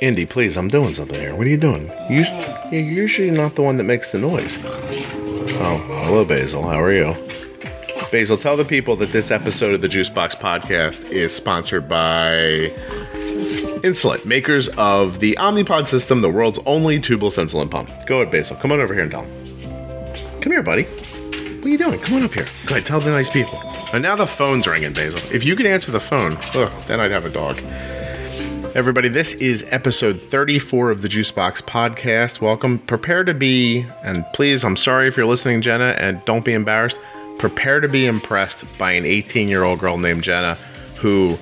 Indy, please, I'm doing something here. What are you doing? You, you're usually not the one that makes the noise. Oh, hello, Basil. How are you? Basil, tell the people that this episode of the Juicebox podcast is sponsored by Insulet, makers of the Omnipod system, the world's only tubeless insulin pump. Go ahead, Basil. Come on over here and tell them. Come here, buddy. What are you doing? Come on up here. Go ahead, tell the nice people. And now the phone's ringing, Basil. If you could answer the phone, ugh, then I'd have a dog. Everybody, this is episode 34 of the Juicebox podcast. Welcome. Prepare to be, and please, I'm sorry if you're listening, Jenna, and don't be embarrassed. Prepare to be impressed by an 18 year old girl named Jenna who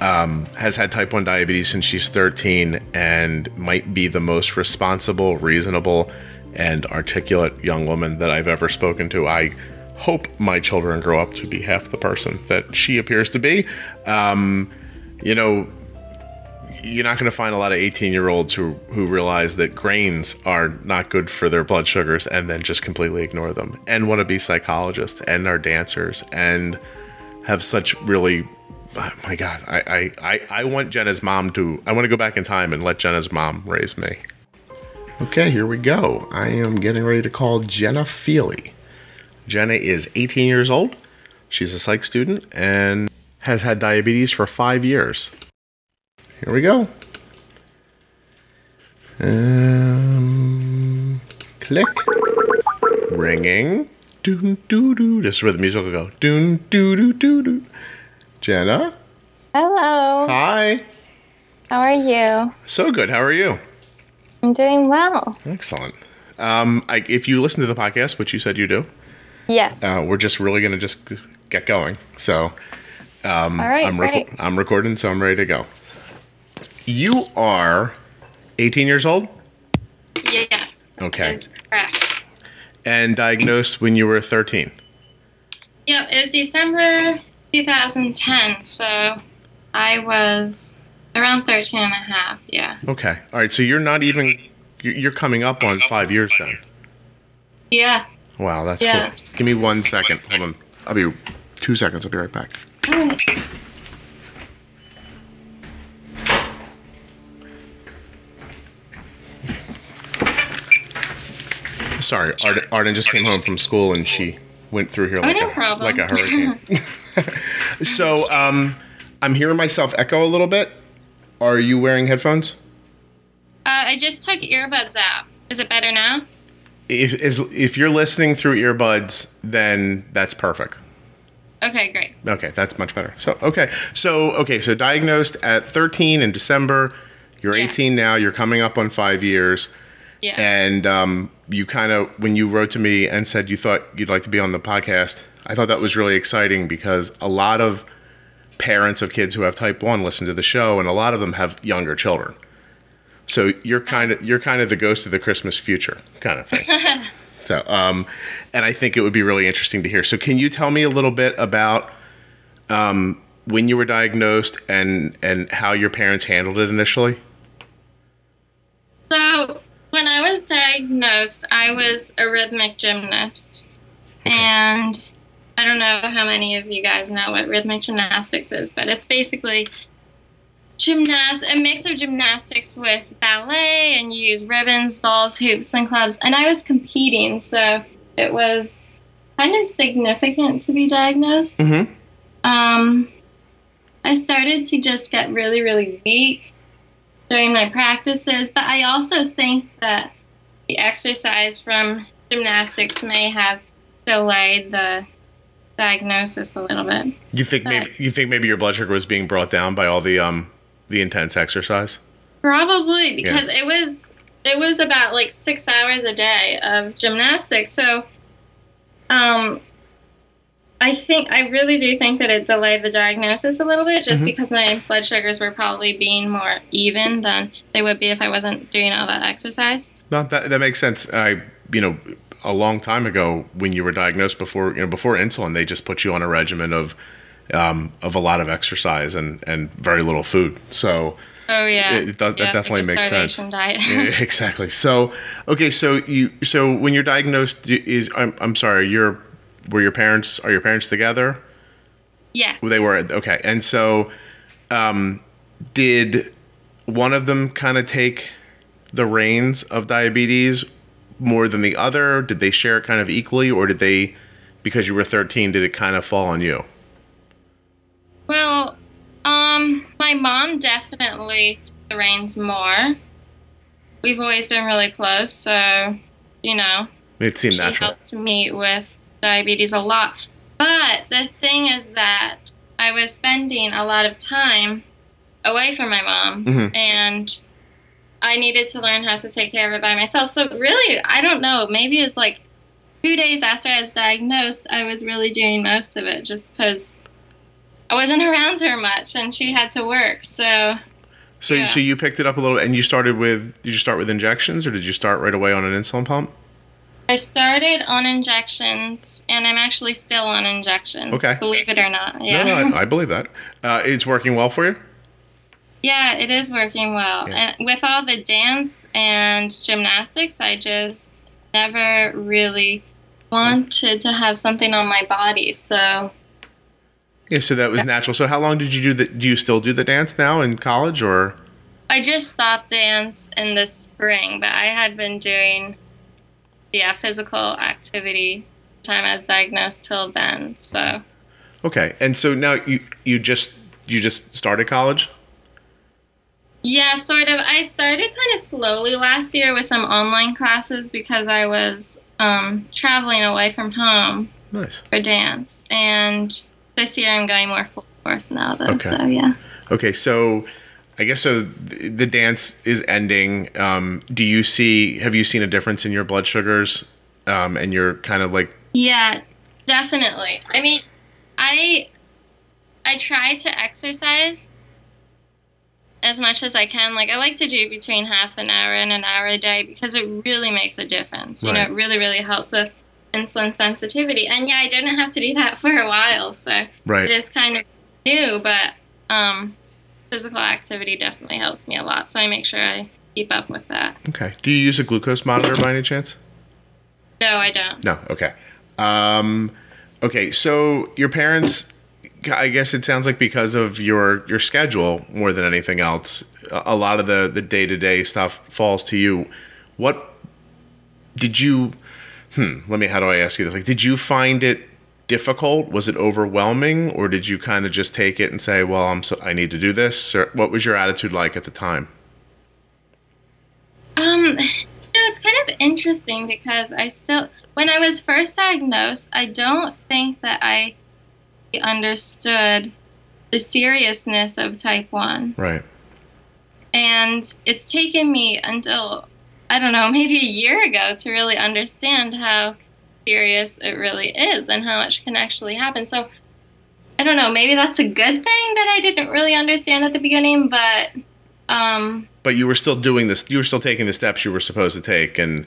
um, has had type 1 diabetes since she's 13 and might be the most responsible, reasonable, and articulate young woman that I've ever spoken to. I hope my children grow up to be half the person that she appears to be. Um, you know, you're not going to find a lot of 18 year olds who who realize that grains are not good for their blood sugars and then just completely ignore them. And want to be psychologists and are dancers and have such really oh my god I, I i want jenna's mom to i want to go back in time and let jenna's mom raise me. Okay here we go. I am getting ready to call jenna feely. Jenna is 18 years old. She's a psych student and has had diabetes for five years here we go. Um, click. Ringing. Doon doo doo. This is where the music will go. Doon doo doo doo doo. Jenna. Hello. Hi. How are you? So good. How are you? I'm doing well. Excellent. Um, I, if you listen to the podcast, which you said you do, Yes. uh, we're just really going to just get going. So um, All right, I'm, reco-. I'm recording, so I'm ready to go. You are 18 years old yes. Okay. Correct. and diagnosed when you were 13. Yep, it was December 2010, so I was around 13 and a half, yeah. Okay. All right. So you're not even, you're you're coming up on five years then. Yeah. Wow, that's Yeah. cool. Give me one second. Hold on. I'll be two seconds. I'll be right back. Sorry, Arden, Arden just came home from school and she went through here like, Oh, no a, problem. like a hurricane. so um, I'm hearing myself echo a little bit. Are you wearing headphones? Uh, I just took earbuds out. Is it better now? If, is, if you're listening through earbuds, then that's perfect. Okay, great. Okay, that's much better. So, okay. So, okay, so diagnosed at 13 in December. You're Yeah. 18 now. You're coming up on five years. Yeah. And um, you kind of, when you wrote to me and said you thought you'd like to be on the podcast, I thought that was really exciting because a lot of parents of kids who have type 1 listen to the show, and a lot of them have younger children. So you're kind of you're kind of the ghost of the Christmas future kind of thing. so, um, and I think it would be really interesting to hear. So, can you tell me a little bit about um, when you were diagnosed and and how your parents handled it initially? So, when I was diagnosed, I was a rhythmic gymnast. And I don't know how many of you guys know what rhythmic gymnastics is, but it's basically gymnast a mix of gymnastics with ballet and you use ribbons, balls, hoops, and clubs. And I was competing, so it was kind of significant to be diagnosed. Mm-hmm. Um, I started to just get really, really weak during my practices, but I also think that the exercise from gymnastics may have delayed the diagnosis a little bit. You think maybe you think maybe your blood sugar was being brought down by all the um the intense exercise? Probably because it was it was about like six hours a day of gymnastics. So, um, I think I really do think that it delayed the diagnosis a little bit, just Mhm. because my blood sugars were probably being more even than they would be if I wasn't doing all that exercise. No, that that makes sense. I you know a long time ago when you were diagnosed before you know before insulin, they just put you on a regimen of um, of a lot of exercise and and very little food. So Oh yeah, It- that- that definitely makes sense. Yeah, exactly. So okay, so you so when you're diagnosed is I'm I'm sorry, you're were your parents are your parents together? yes. They were okay, and so um, did one of them kind of take the reins of diabetes more than the other? Did they share it kind of equally, or did they, because you were 13, did it kind of fall on you? Well, um, my mom definitely took the reins more. We've always been really close, so you know, It seemed she natural. helped me with diabetes a lot. But the thing is that I was spending a lot of time away from my mom, Mhm. and I needed to learn how to take care of it by myself. So really, I don't know. Maybe it's like two days after I was diagnosed, I was really doing most of it, just because I wasn't around her much, and she had to work. So So, Yeah. so you picked it up a little, and you started with. Did you start with injections, or did you start right away on an insulin pump? I started on injections, and I'm actually still on injections. Okay. Believe it or not. Yeah. No, no, I, I believe that. Uh, it's working well for you. Yeah, it is working well. Yeah. And with all the dance and gymnastics, I just never really wanted to have something on my body. So Yeah, so that was natural. So how long did you do the? Do you still do the dance now in college, or? I just stopped dance in the spring, but I had been doing yeah, physical activity time I was diagnosed till then. So Okay, and so now you you just you just started college. Yeah, sort of. I started kind of slowly last year with some online classes because I was um, traveling away from home Nice. for dance. And this year I'm going more full course now, though. Okay. So, yeah. Okay, so I guess so. The, the dance is ending. Um, do you see? Have you seen a difference in your blood sugars? Um, and you're kind of like Yeah, definitely. I mean, I I try to exercise as much as I can. Like I like to do between half an hour and an hour a day because it really makes a difference. You know, it really really helps with insulin sensitivity. And yeah, I didn't have to do that for a while, so right. it is kind of new, but um physical activity definitely helps me a lot. So I make sure I keep up with that. Okay. Do you use a glucose monitor by any chance? No, I don't. No. Okay. Um, okay. So your parents, I guess it sounds like because of your your schedule more than anything else, a lot of the the day to day stuff falls to you. What did you? Hmm. Let me. How do I ask you this? Like, did you find it difficult? Was it overwhelming, or did you kind of just take it and say, "Well, I'm so I need to do this"? Or what was your attitude like at the time? Um, it's kind of interesting because I still, when I was first diagnosed, I don't think that I understood the seriousness of type 1. Right. And it's taken me until, I don't know, maybe a year ago to really understand how serious it really is and how much can actually happen. So, I don't know, maybe that's a good thing that I didn't really understand at the beginning, but, um, But you were still doing this. You were still taking the steps you were supposed to take, and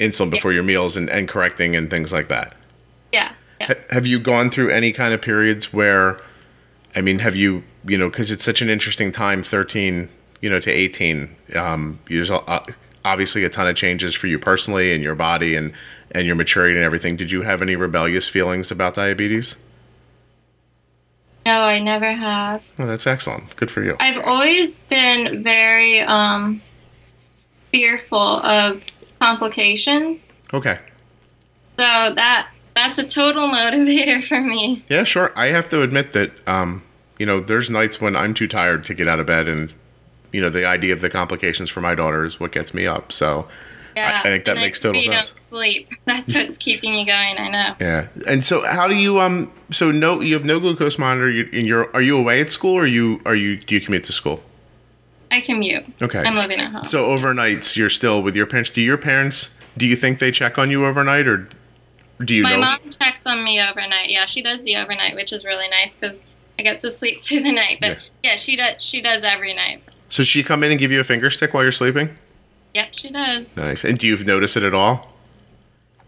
insulin before your meals, and, and correcting and things like that. yeah. Yeah. Have you gone through any kind of periods where, I mean, have you, you know, because it's such an interesting time, thirteen, you know, to eighteen. Um, there's uh, obviously a ton of changes for you personally and your body and and your maturity and everything. Did you have any rebellious feelings about diabetes? No, I never have. Well, that's excellent. Good for you. I've always been very um, fearful of complications. Okay. So that that's a total motivator for me. Yeah, sure. I have to admit that, um, you know, there's nights when I'm too tired to get out of bed, and you know, the idea of the complications for my daughter is what gets me up. So, Yeah, I think that makes I total sense. Don't sleep. That's what's keeping you going. I know. yeah. And so, how do you um? So no, you have no glucose monitor. You, and you're are you away at school, or you are you do you commute to school? I commute. Okay. I'm living at home. So overnights, you're still with your parents. Do your parents? Do you think they check on you overnight, or do you My know? mom checks on me overnight. Yeah, she does the overnight, which is really nice because I get to sleep through the night. But yeah, she does. She does every night. So she come in and give you a finger stick while you're sleeping? Yep, she does. Nice. And do you notice it at all?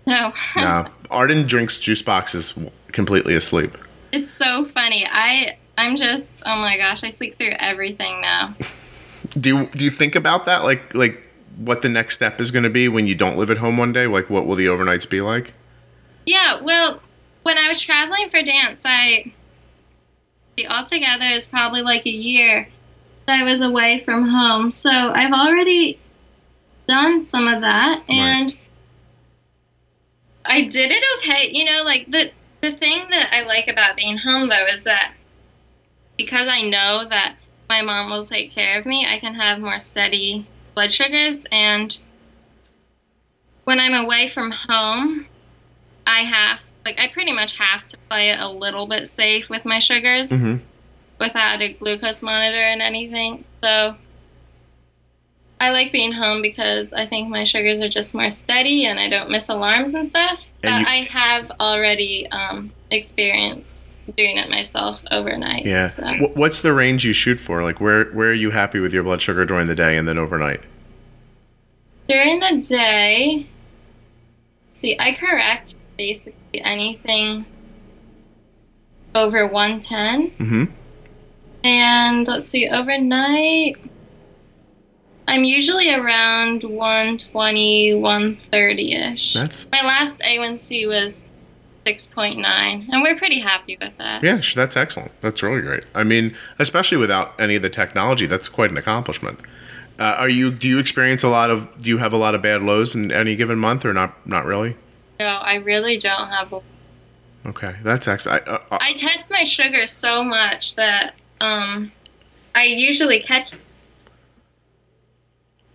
No. No. Arden drinks juice boxes completely asleep. It's so funny. I I'm just oh my gosh, I sleep through everything now. Do you do you think about that? Like like what the next step is going to be when you don't live at home one day? Like what will the overnights be like? Yeah, well, when I was traveling for dance, I the altogether is probably like a year. that I was away from home. So I've already done some of that and I did it okay. You know, like the the thing that I like about being home though is that because I know that my mom will take care of me, I can have more steady blood sugars and when I'm away from home, I have like I pretty much have to play it a little bit safe with my sugars hmm without a glucose monitor and anything. So I like being home because I think my sugars are just more steady and I don't miss alarms and stuff. And but you- I have already um, experienced doing it myself overnight. Yeah. So. What's the range you shoot for? Like, where where are you happy with your blood sugar during the day and then overnight? During the day, see, I correct basically anything over 110. Mm-hmm. And let's see, overnight, I'm usually around 120, 130 ish. That's My last A1C was 6.9, and we're pretty happy with that. yeah, that's excellent. That's really great. I mean, especially without any of the technology, that's quite an accomplishment. Uh, are you? Do you experience a lot of? Do you have a lot of bad lows in any given month, or not? Not really. No, I really don't have. A, Okay, that's excellent. I, uh, uh, I test my sugar so much that um, I usually catch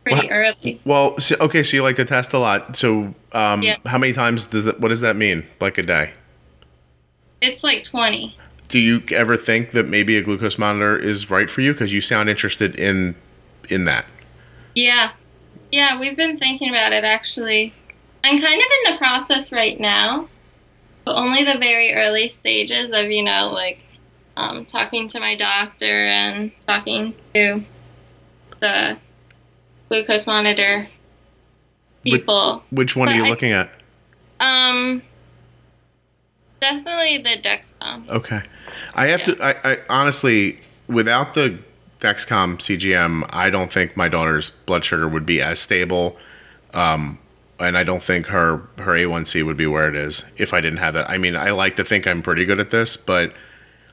pretty Wha- early. well, so, okay, so you like to test a lot. So, um, Yeah. how many times does that? What does that mean? Like a day? It's like 20. Do you ever think that maybe a glucose monitor is right for you? Because you sound interested in in that. Yeah. Yeah, we've been thinking about it actually. I'm kind of in the process right now, but only the very early stages of, you know, like um, talking to my doctor and talking to the glucose monitor people. Which one are you I- looking at? Um, definitely the Dexcom. Okay. I have to. I, I honestly, without the Dexcom CGM, I don't think my daughter's blood sugar would be as stable, um, and I don't think her her A1C would be where it is if I didn't have that. I mean, I like to think I'm pretty good at this, but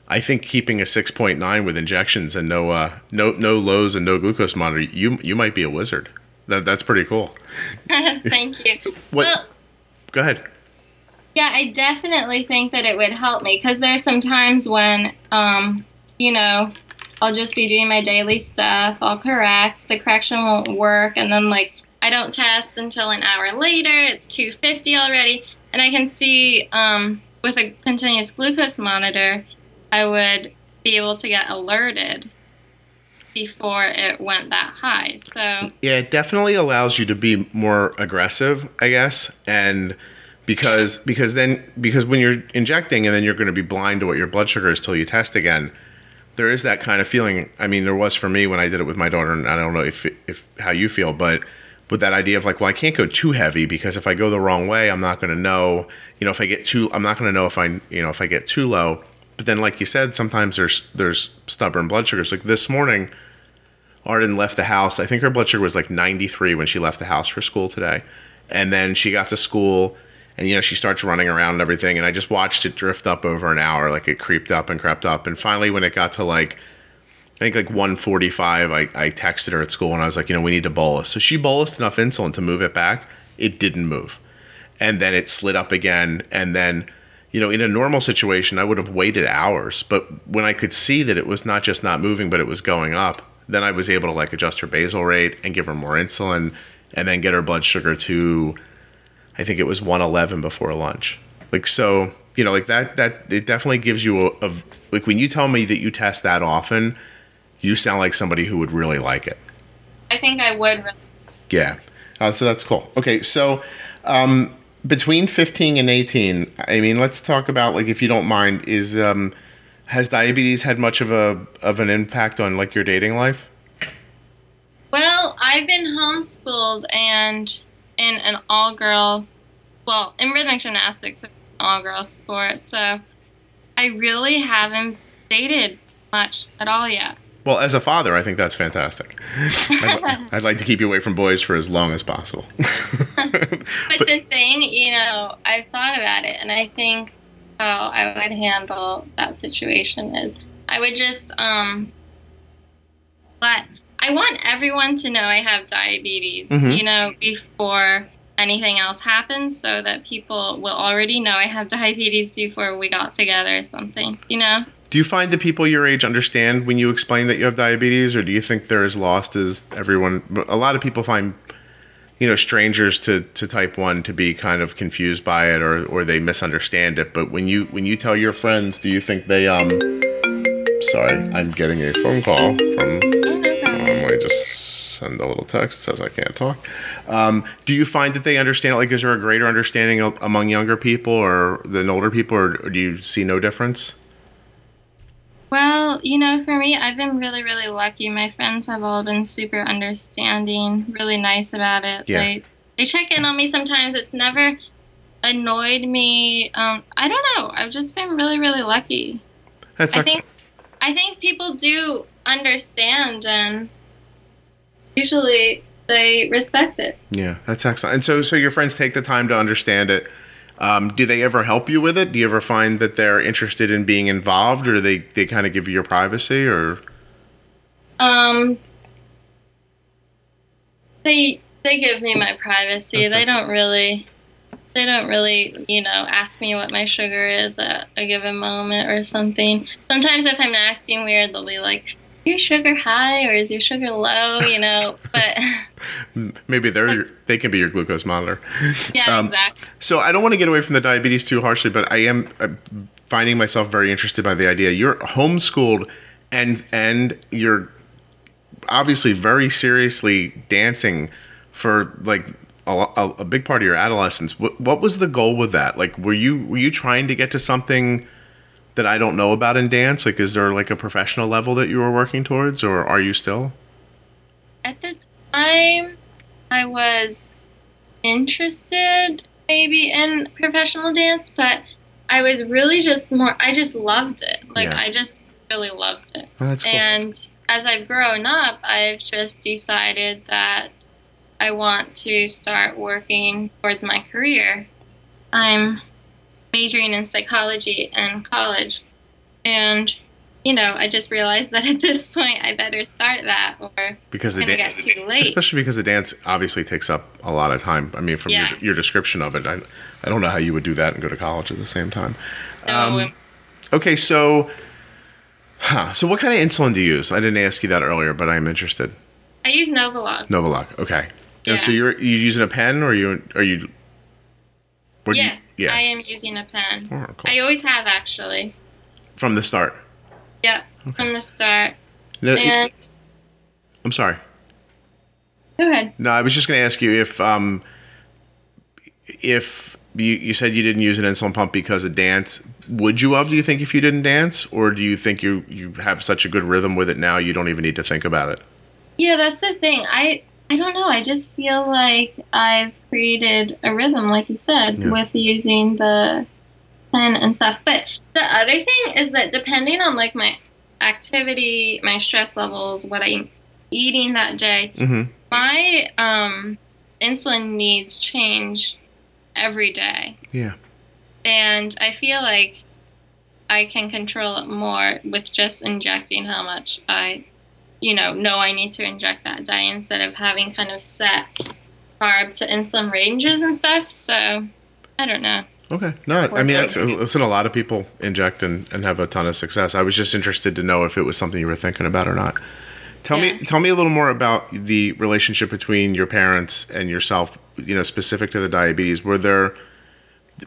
I think keeping a 6.9 with injections and no uh, no no lows and no glucose monitor, you you might be a wizard. That that's pretty cool. Thank you. What? Well, Go ahead. Yeah, I definitely think that it would help me because there are some times when, um, you know, I'll just be doing my daily stuff. I'll correct, the correction won't work, and then like I don't test until an hour later. It's 250 already, and I can see um, with a continuous glucose monitor, I would be able to get alerted before it went that high. So Yeah, it definitely allows you to be more aggressive, I guess, and because because then because when you're injecting and then you're going to be blind to what your blood sugar is till you test again. There is that kind of feeling. I mean, there was for me when I did it with my daughter, and I don't know if if how you feel, but with that idea of like, well, I can't go too heavy because if I go the wrong way, I'm not going to know. You know, if I get too, I'm not going to know if I, you know, if I get too low. But then, like you said, sometimes there's there's stubborn blood sugars. Like this morning, Arden left the house. I think her blood sugar was like 93 when she left the house for school today. And then she got to school and, you know, she starts running around and everything. And I just watched it drift up over an hour. Like it creeped up and crept up. And finally, when it got to like, I think like 145, I, I texted her at school and I was like, you know, we need to bolus. So she bolused enough insulin to move it back. It didn't move. And then it slid up again. And then, you know, in a normal situation, I would have waited hours. But when I could see that it was not just not moving, but it was going up, then I was able to like adjust her basal rate and give her more insulin and then get her blood sugar to, I think it was 111 before lunch. Like, so, you know, like that, that, it definitely gives you a, a like when you tell me that you test that often, you sound like somebody who would really like it. I think I would really Yeah. Uh, so that's cool. Okay. So, um, between 15 and 18, I mean, let's talk about like, if you don't mind, is, um, has diabetes had much of a, of an impact on like your dating life? Well, I've been homeschooled and in an all girl, well, in rhythmic gymnastics, all girl sport. So I really haven't dated much at all yet. Well, as a father, I think that's fantastic. I'd, I'd like to keep you away from boys for as long as possible. But, the thing, you know, I've thought about it and I think how I would handle that situation is I would just, um, but I want everyone to know I have diabetes, Mhm. you know, before anything else happens so that people will already know I have diabetes before we got together or something, you know? Do you find that people your age understand when you explain that you have diabetes, or do you think they're as lost as everyone? A lot of people find, you know, strangers to, to type one to be kind of confused by it, or, or they misunderstand it. But when you when you tell your friends, do you think they um? Sorry, I'm getting a phone call from. Um, me just send a little text. Says I can't talk. Um, do you find that they understand? Like, is there a greater understanding among younger people or than older people, or, or do you see no difference? Well, you know, for me, I've been really, really lucky. My friends have all been super understanding, really nice about it. Yeah. They they check in on me sometimes. It's never annoyed me. Um, I don't know. I've just been really, really lucky. That's I think I think people do understand and usually they respect it. Yeah, that's excellent. And so, so your friends take the time to understand it. Um, do they ever help you with it? Do you ever find that they're interested in being involved, or do they they kind of give you your privacy? Or Um, they they give me my privacy. That's they okay. don't really they don't really you know ask me what my sugar is at a given moment or something. Sometimes if I'm acting weird, they'll be like. Your sugar high or is your sugar low? You know, but maybe they're your, they can be your glucose monitor. yeah, Um, exactly. So I don't want to get away from the diabetes too harshly, but I am uh, finding myself very interested by the idea you're homeschooled and and you're obviously very seriously dancing for like a, a, a big part of your adolescence. What, what was the goal with that? Like, were you were you trying to get to something that I don't know about in dance? Like, is there like a professional level that you were working towards, or are you still? At the time, I was interested maybe in professional dance, but I was really just more, I just loved it. Like, Yeah. I just really loved it. Oh, that's cool. And as I've grown up, I've just decided that I want to start working towards my career. I'm majoring in psychology in college. And, you know, I just realized that at this point I better start that or because the it's going to dance. too late. Especially because the dance obviously takes up a lot of time. I mean, from Yeah. your, your description of it, I, I don't know how you would do that and go to college at the same time. So, Um, okay, so, huh, so what kind of insulin do you use? I didn't ask you that earlier, but I'm interested. I use Novolog. Novolog. Okay. And so you're you using a pen or you are you- Yes, yeah. I am using a pen. Oh, cool. I always have actually. From the start. Yep, from the start. No, it- And I'm sorry. go ahead. No, I was just going to ask you if um if you, you said you didn't use an insulin pump because of dance. Would you have? Do you think if you didn't dance, or do you think you you have such a good rhythm with it now you don't even need to think about it? Yeah, that's the thing. I I don't know. I just feel like I've created a rhythm, like you said, Yeah. with using the pen and stuff. But the other thing is that depending on like my activity, my stress levels, what I'm eating that day, Mm-hmm. my um, insulin needs change every day. Yeah. And I feel like I can control it more with just injecting how much I, you know, know I need to inject that day instead of having kind of set carb to insulin ranges and stuff. So I don't know. Okay. No, I mean that's listen. A lot of people inject and, and have a ton of success. I was just interested to know if it was something you were thinking about or not. Tell me, tell me a little more about the relationship between your parents and yourself. You know, specific to the diabetes. Were there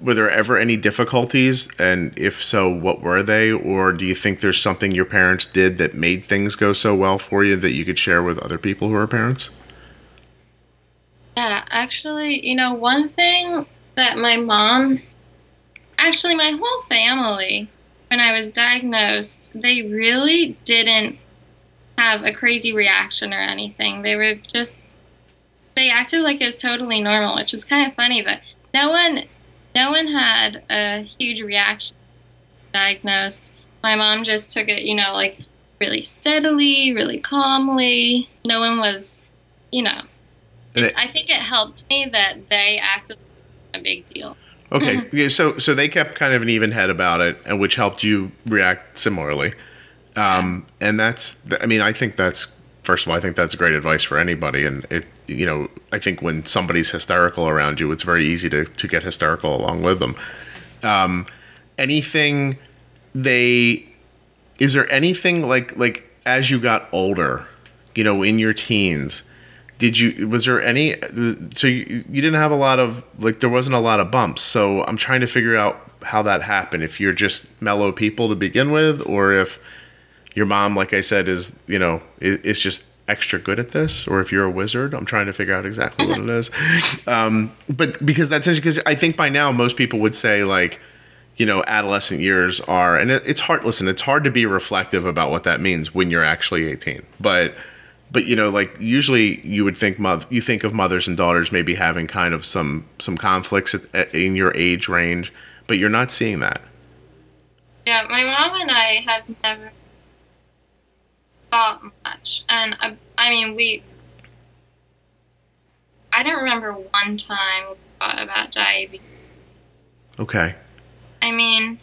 were there ever any difficulties, and if so, what were they? Or do you think there's something your parents did that made things go so well for you that you could share with other people who are parents? Yeah, actually, you know, one thing that my mom, actually, my whole family, when I was diagnosed, they really didn't have a crazy reaction or anything. They were just, they acted like it was totally normal, which is kind of funny, but no one, no one had a huge reaction diagnosed. My mom just took it, you know, like really steadily, really calmly. No one was, you know, it, I think it helped me that they acted like a big deal. Okay, so so they kept kind of an even head about it, and which helped you react similarly. Um, and that's, I mean, I think that's first of all, I think that's great advice for anybody. And it, you know, I think when somebody's hysterical around you, it's very easy to to get hysterical along with them. Um, anything they is there anything like like as you got older, you know, in your teens, did you was there any so you, you didn't have a lot of like there wasn't a lot of bumps. So I'm trying to figure out how that happened. If you're just mellow people to begin with, or if your mom, like I said, is you know is, just extra good at this, or if you're a wizard. I'm trying to figure out exactly what it is. Um, but because that's because I think by now most people would say like you know adolescent years are and it, it's hard listen it's hard to be reflective about what that means when you're actually 18 but but you know like usually you would think mother you think of mothers and daughters maybe having kind of some some conflicts at, at, in your age range but you're not seeing that yeah my mom and i have never thought much and I, I mean we i don't remember one time we thought about diabetes okay I mean,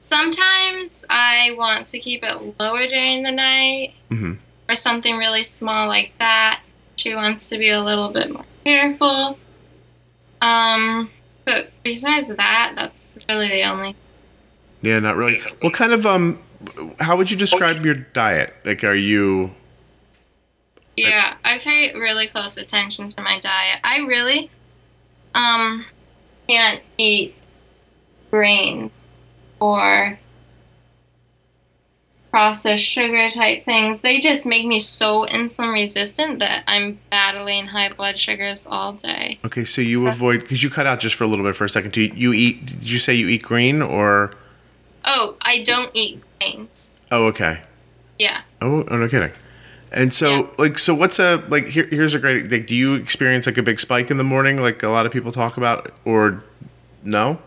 sometimes I want to keep it lower during the night mm-hmm. or something really small like that. She wants to be a little bit more careful. Um, but besides that, that's really the only. Yeah, not really. What kind of um? How would you describe your diet? Like, are you? Yeah, I pay really close attention to my diet. I really um can't eat grain or processed sugar type things, they just make me so insulin resistant that I'm battling high blood sugars all day. Okay, so you avoid because you cut out just for a little bit for a second. Do you, you eat? Did you say you eat green or? Oh, I don't eat Oh, okay. Yeah. Oh, oh no kidding. And so, yeah. like, so what's a like? Here, here's a great. Like, do you experience like a big spike in the morning, like a lot of people talk about, or no?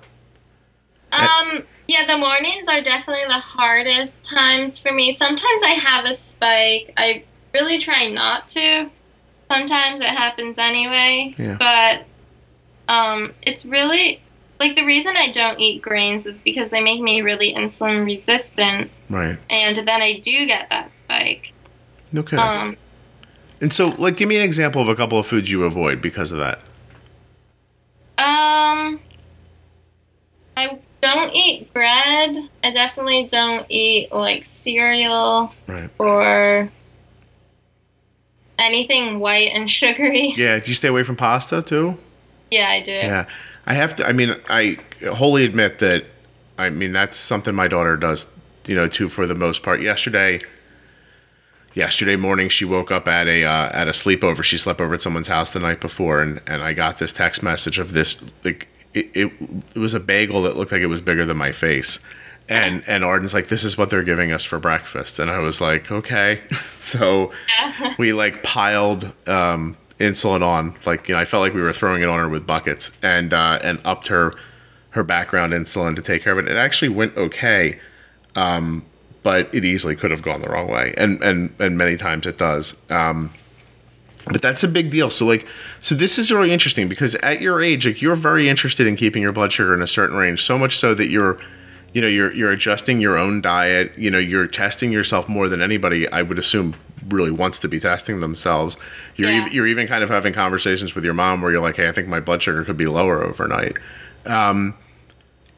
Um, yeah, the mornings are definitely the hardest times for me. Sometimes I have a spike. I really try not to. Sometimes it happens anyway. Yeah. But um, it's really like the reason I don't eat grains is because they make me really insulin resistant. Right. And then I do get that spike. Okay. Um, and so, like, give me an example of a couple of foods you avoid because of that. Um, I don't eat bread. I definitely don't eat like cereal right. or anything white and sugary. Yeah, do you stay away from pasta too? Yeah, I do. Yeah. I have to I mean, I wholly admit that I mean that's something my daughter does, you know, too for the most part. Yesterday yesterday morning she woke up at a uh, at a sleepover. She slept over at someone's house the night before and and I got this text message of this like it, it, it was a bagel that looked like it was bigger than my face. And and Arden's like, this is what they're giving us for breakfast, and I was like, okay. so we like piled um, insulin on, like you know, I felt like we were throwing it on her with buckets, and uh, and upped her her background insulin to take care of it. It actually went okay, um, but it easily could have gone the wrong way, and and and many times it does. Um, but that's a big deal so like so this is really interesting because at your age like you're very interested in keeping your blood sugar in a certain range so much so that you're you know you're you're adjusting your own diet you know you're testing yourself more than anybody i would assume really wants to be testing themselves you're Yeah. ev- you're even kind of having conversations with your mom where you're like hey i think my blood sugar could be lower overnight um,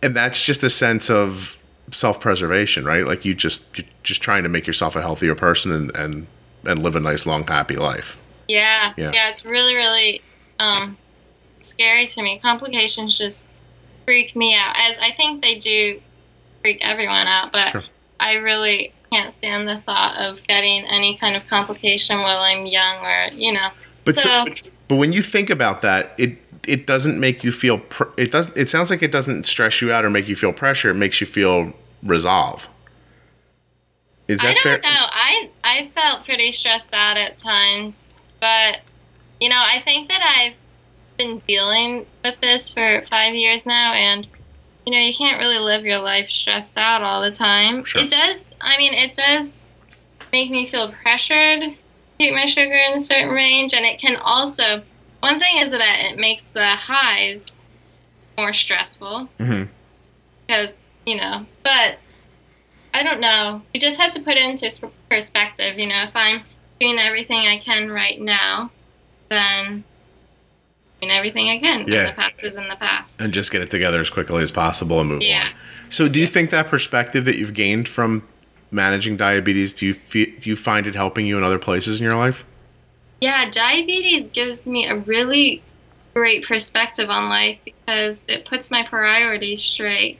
and that's just a sense of self-preservation right like you just you're just trying to make yourself a healthier person and and and live a nice long happy life Yeah, Yeah. yeah, it's really, really um, scary to me. Complications just freak me out, as I think they do freak everyone out. But Sure. I really can't stand the thought of getting any kind of complication while I'm young, or you know. But so, so, but when you think about that, it it doesn't make you feel. Pr- it does. It sounds like it doesn't stress you out or make you feel pressure. It makes you feel resolve. Is I that don't fair? know. I I felt pretty stressed out at times, but you know, I think that I've been dealing with this for five years now, and you know, you can't really live your life stressed out all the time. Sure. It does. I mean, it does make me feel pressured to keep my sugar in a certain range, and it can also. One thing is that it makes the highs more stressful hmm because you know but I don't know. You just have to put it into perspective. You know, if I'm doing everything I can right now, then doing everything I can. Yeah. And the past is in the past. and just get it together as quickly as possible and move Yeah. on. So, do you think that perspective that you've gained from managing diabetes, do you fe- do you find it helping you in other places in your life? Yeah, diabetes gives me a really great perspective on life because it puts my priorities straight.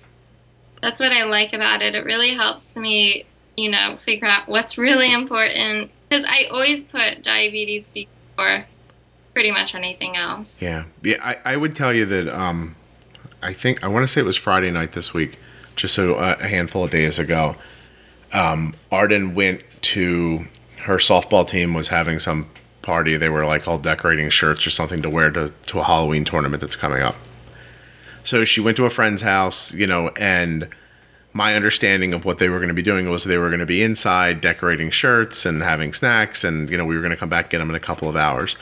That's what I like about it. It really helps me, you know, figure out what's really important because I always put diabetes before pretty much anything else. Yeah, yeah. I, I would tell you that um, I think I want to say it was Friday night this week, just so uh, a handful of days ago. Um, Arden went to her softball team was having some party. They were like all decorating shirts or something to wear to to a Halloween tournament that's coming up. So she went to a friend's house, you know, and my understanding of what they were going to be doing was they were going to be inside decorating shirts and having snacks, and you know we were going to come back get them in a couple of hours.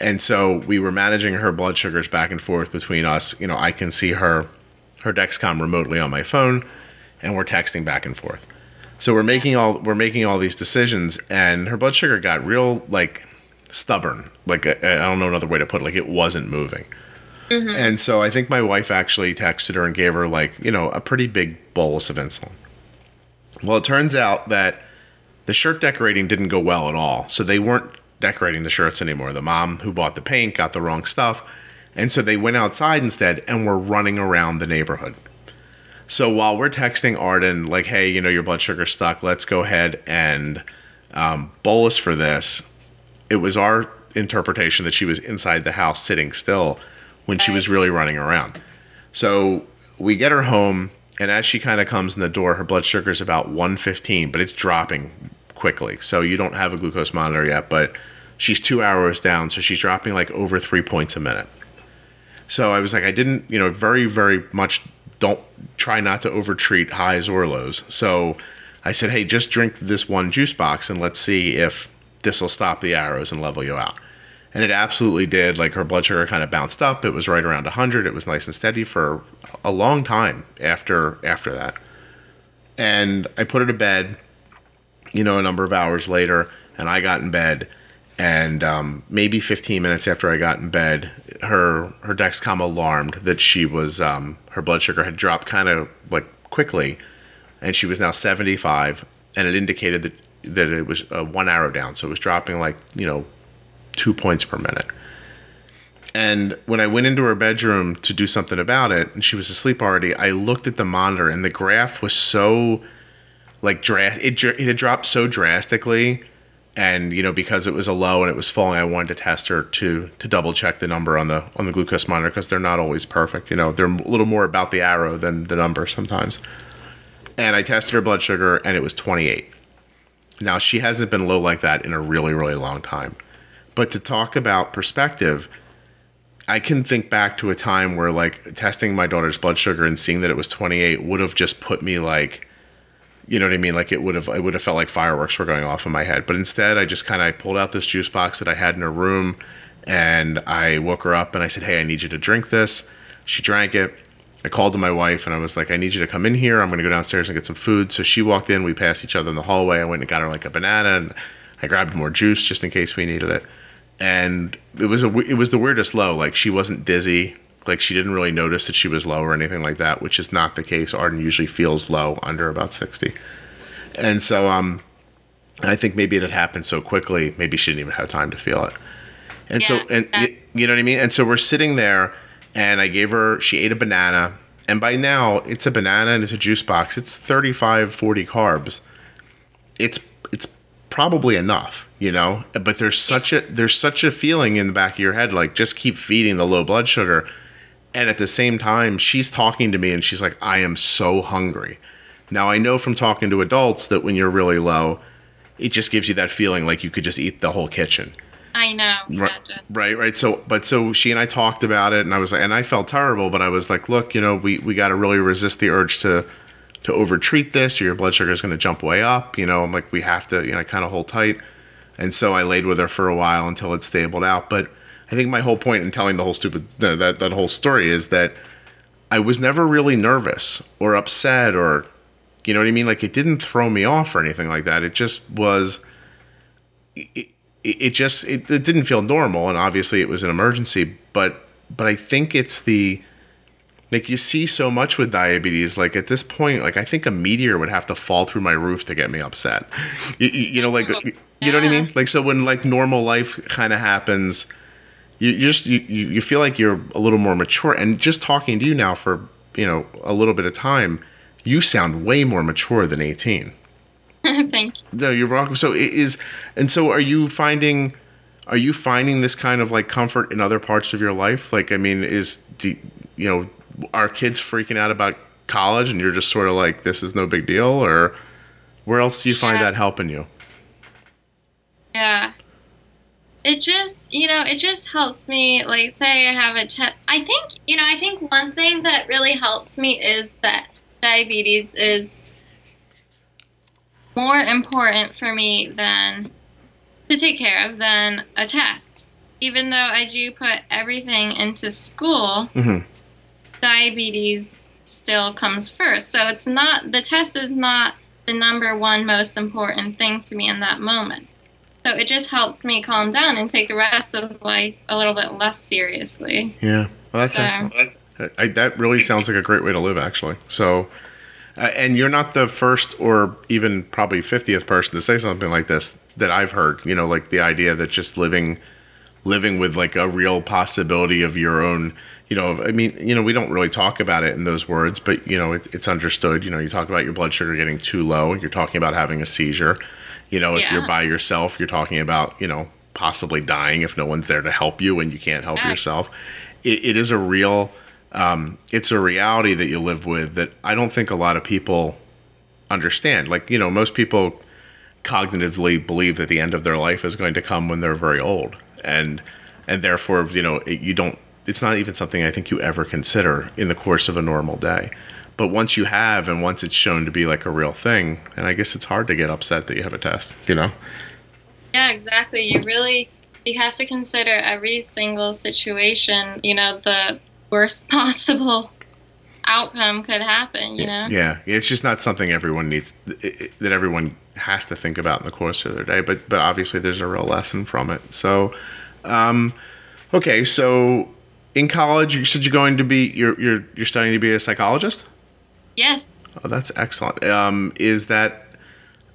And so we were managing her blood sugars back and forth between us. You know, I can see her her Dexcom remotely on my phone, and we're texting back and forth. So we're making all we're making all these decisions, and her blood sugar got real like stubborn. Like I I don't know another way to put it. Like it wasn't moving. Mm-hmm. And so I think my wife actually texted her and gave her like you know a pretty big bolus of insulin. Well, it turns out that the shirt decorating didn't go well at all. So they weren't decorating the shirts anymore. The mom who bought the paint got the wrong stuff. And so they went outside instead and were running around the neighborhood. So while we're texting Arden, like, hey, you know, your blood sugar's stuck, let's go ahead and um, bolus for this, it was our interpretation that she was inside the house sitting still when she was really running around. So we get her home, and as she kind of comes in the door, her blood sugar is about 115, but it's dropping quickly. So you don't have a glucose monitor yet, but she's two hours down, so she's dropping like over three points a minute. So I was like, I didn't, you know, very, very much don't try not to overtreat highs or lows. So I said, hey, just drink this one juice box and let's see if this will stop the arrows and level you out. And it absolutely did. Like her blood sugar kind of bounced up. It was right around 100. It was nice and steady for a long time after after that. And I put her to bed, you know, a number of hours later, and I got in bed. And um, maybe 15 minutes after I got in bed, her her Dexcom alarmed that she was um, her blood sugar had dropped kind of like quickly, and she was now 75, and it indicated that that it was one arrow down, so it was dropping like you know two points per minute. And when I went into her bedroom to do something about it, and she was asleep already, I looked at the monitor, and the graph was so like dra- it, it had dropped so drastically and you know because it was a low and it was falling i wanted to test her to to double check the number on the on the glucose monitor because they're not always perfect you know. They're a little more about the arrow than the number sometimes. And i tested her blood sugar and it was 28 now she hasn't been low like that in a really really long time. But to talk about perspective i can think back to a time where like testing my daughter's blood sugar and seeing that it was 28 would have just put me like you know what I mean? Like it would have, it would have felt like fireworks were going off in my head. But instead, I just kind of pulled out this juice box that I had in her room, and I woke her up and I said, "Hey, I need you to drink this." She drank it. I called to my wife and I was like, "I need you to come in here. I'm going to go downstairs and get some food." So she walked in. We passed each other in the hallway. I went and got her like a banana, and I grabbed more juice just in case we needed it. And it was a, it was the weirdest low. Like she wasn't dizzy. Like she didn't really notice that she was low or anything like that, which is not the case. Arden usually feels low under about 60. And so um I think maybe it had happened so quickly, maybe she didn't even have time to feel it. And so and yeah. you know what I mean? And so we're sitting there and I gave her she ate a banana and by now it's a banana and it's a juice box. It's 35 40 carbs. It's it's probably enough, you know? But there's such a there's such a feeling in the back of your head like just keep feeding the low blood sugar. And at the same time, she's talking to me and she's like, I am so hungry. Now, I know from talking to adults that when you're really low, it just gives you that feeling like you could just eat the whole kitchen. I know. Right, right, right. So, but so she and I talked about it, and I was like, and I felt terrible, but I was like, look, you know, we we got to really resist the urge to to overtreat this, or your blood sugar is going to jump way up. You know, I'm like, we have to, you know, kind of hold tight. And so I laid with her for a while until it stabled out. But I think my whole point in telling the whole stupid no, that that whole story is that I was never really nervous or upset or You know what I mean? Like it didn't throw me off or anything like that. It just was. It, it, just it, it didn't feel normal, and obviously it was an emergency. But but I think it's the like you see so much with diabetes like at this point like i think a meteor would have to fall through my roof to get me upset you, you know like you know what i mean like so when like normal life kind of happens you, just you, you feel like you're a little more mature and just talking to you now for you know a little bit of time you sound way more mature than 18 Thank you. no you're welcome so it is and so are you finding are you finding this kind of like comfort in other parts of your life like i mean is the you know are kids freaking out about college and you're just sort of like this is no big deal or where else do you find Yeah. that helping you Yeah. It just, you know, it just helps me. Like, say I have a test. I think, you know, I think one thing that really helps me is that diabetes is more important for me than to take care of than a test. Even though I do put everything into school, Mhm. diabetes still comes first. So it's not, the test is not the number one most important thing to me in that moment. So it just helps me calm down and take the rest of life a little bit less seriously. yeah. Well that's So- excellent. I, that really sounds like a great way to live actually. So uh, and you're not the first or even probably 50th person to say something like this that i've heard you know like the idea that just living living with like a real possibility of your own you know i mean you know we don't really talk about it in those words but you know it, it's understood. You know you talk about your blood sugar getting too low. You're talking about having a seizure you know if you're by yourself you're talking about you know possibly dying if no one's there to help you and you can't help Yeah. yourself. It, it is a real um, it's a reality that you live with that i don't think a lot of people understand. Like you know most people cognitively believe that the end of their life is going to come when they're very old. And and therefore you know it, you don't it's not even something i think you ever consider in the course of a normal day but once you have and once it's shown to be like a real thing and i guess it's hard to get upset that you have a test you know Yeah, exactly. You really you have to consider every single situation, you know, the worst possible outcome could happen, you know? yeah it's just not something everyone needs that everyone has to think about in the course of their day but but obviously there's a real lesson from it so um okay so in college you said you're going to be you're you're you're studying to be a psychologist Yes. Oh, that's excellent. Um, is that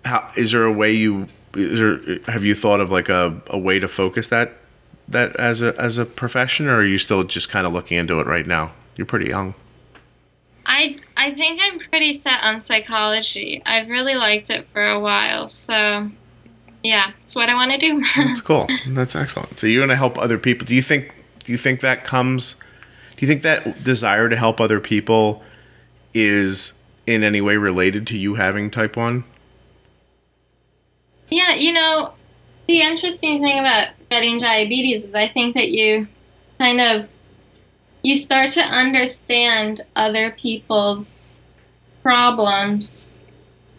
how? Is there a way you? Is there, have you thought of like a, a way to focus that that as a as a profession, or are you still just kind of looking into it right now? You're pretty young. I I think I'm pretty set on psychology. I've really liked it for a while, so yeah, it's what I want to do. That's cool. That's excellent. So you're going to help other people. Do you think? Do you think that comes? Do you think that desire to help other people is in any way related to you having type one? Yeah, you know, the interesting thing about getting diabetes is I think that you kind of you start to understand other people's problems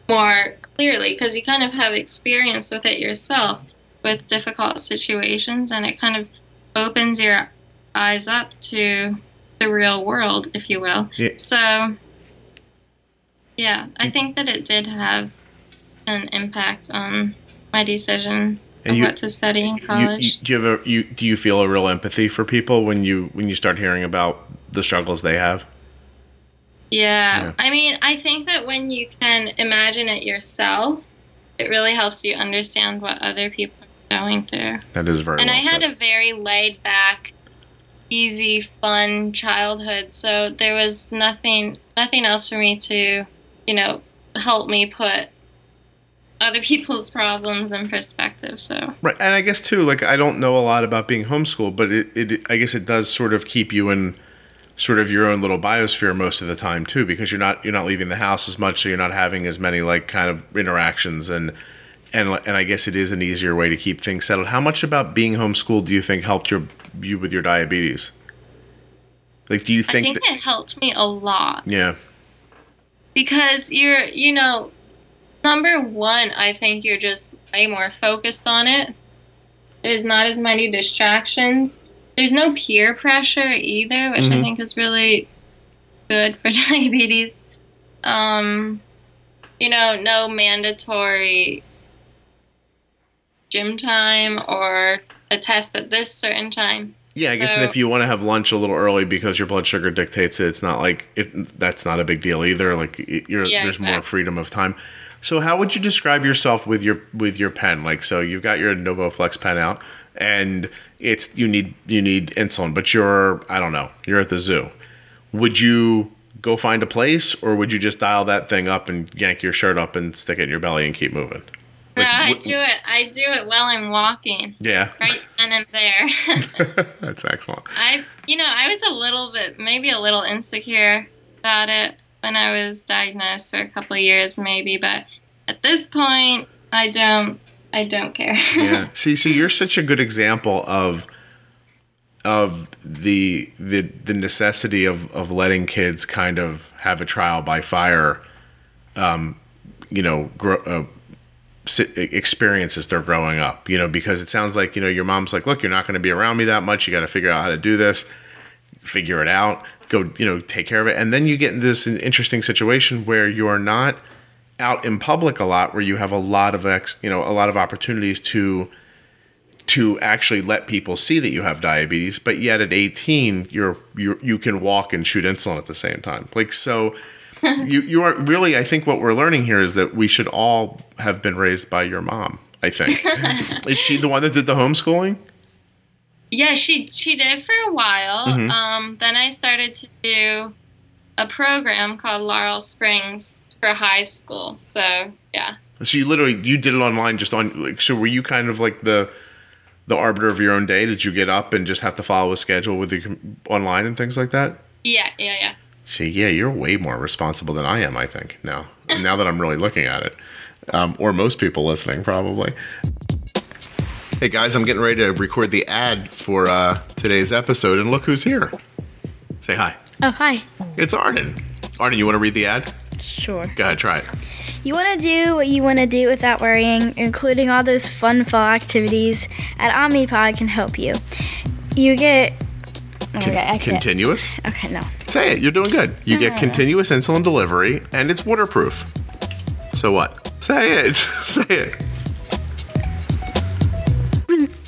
more clearly because you kind of have experience with it yourself with difficult situations and it kind of opens your eyes up to the real world, if you will. Yeah. So, yeah, I mm-hmm. think that it did have an impact on my decision And you- what to study in You, you, college. do you have a you do you feel a real empathy for people when you when you start hearing about the struggles they have? yeah. Yeah. I mean, I think that when you can imagine it yourself, it really helps you understand what other people are going through. That is very and well I had a very laid back, easy, fun childhood, so there was nothing nothing else for me to, you know, help me put other people's problems in perspective. So Right, and I guess too, like I don't know a lot about being homeschooled, but it, it I guess it does sort of keep you in sort of your own little biosphere most of the time too, because you're not you're not leaving the house as much, so you're not having as many like kind of interactions and and and I guess it is an easier way to keep things settled. How much about being homeschooled do you think helped your you with your diabetes? Like, do you think, I think? that, it helped me a lot yeah, because you're, you know, number one, I think you're just way more focused on it. There's not as many distractions. There's no peer pressure either, which I Mhm. think is really good for diabetes. Um, you know, no mandatory gym time or a test at this certain time. Yeah, I guess So- and if you want to have lunch a little early because your blood sugar dictates it, it's not like it. That's not a big deal either. Like you're, Yeah, there's more freedom of time. So how would you describe yourself with your with your pen? Like so, you've got your NovoFlex pen out, and it's you need you need insulin, but you're I don't know, you're at the zoo. Would you go find a place, or would you just dial that thing up and yank your shirt up and stick it in your belly and keep moving? No, Like, I what- do it. I do it while I'm walking, Yeah, right then and there. that's excellent. I, you know, I was a little bit, maybe a little insecure about it when I was diagnosed for a couple of years, maybe. But at this point, I don't, I don't care. yeah. See, so you're such a good example of of the the the necessity of of letting kids kind of have a trial by fire. Um, you know, grow, uh, si- experience as they're growing up. You know, because it sounds like you know your mom's like, look, you're not going to be around me that much. You got to figure out how to do this. Figure it out. Go, you know, take care of it, and then you get in this interesting situation where you are not out in public a lot where you have a lot of ex, you know, a lot of opportunities to to actually let people see that you have diabetes, but yet at 18 you're you you can walk and shoot insulin at the same time. Like so you you are really I think what we're learning here is that we should all have been raised by your mom, I think. is she the one that did the homeschooling? yeah, she she did for a while. Mhm. Um, then I started to do a program called Laurel Springs for high school. So yeah. So you literally you did it online just on like so were you kind of like the the arbiter of your own day? Did you get up and just have to follow a schedule with the online and things like that? Yeah, yeah, yeah. See, yeah, you're way more responsible than I am. I think now, now that I'm really looking at it, um, or most people listening probably. Hey guys, I'm getting ready to record the ad for uh, today's episode, and look who's here. Say hi. Oh, hi. It's Arden. Arden, you want to read the ad? Sure. Go ahead, try it. You want to do what you want to do without worrying, including all those fun fall activities at Omnipod can help you. You get. Okay, I. Continuous. Okay, no. Say it. You're doing good. You get continuous insulin delivery, and it's waterproof. So what? Say it. Say it.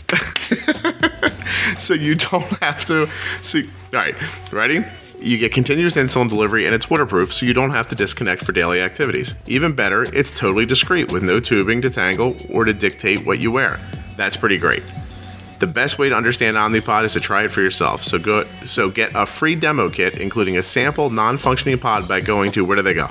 so you don't have to. See, all right, ready? You get continuous insulin delivery and it's waterproof, so you don't have to disconnect for daily activities. Even better, it's totally discreet with no tubing to tangle or to dictate what you wear. That's pretty great. The best way to understand Omnipod is to try it for yourself. So go, so get a free demo kit, including a sample non-functioning pod, by going to where do they go?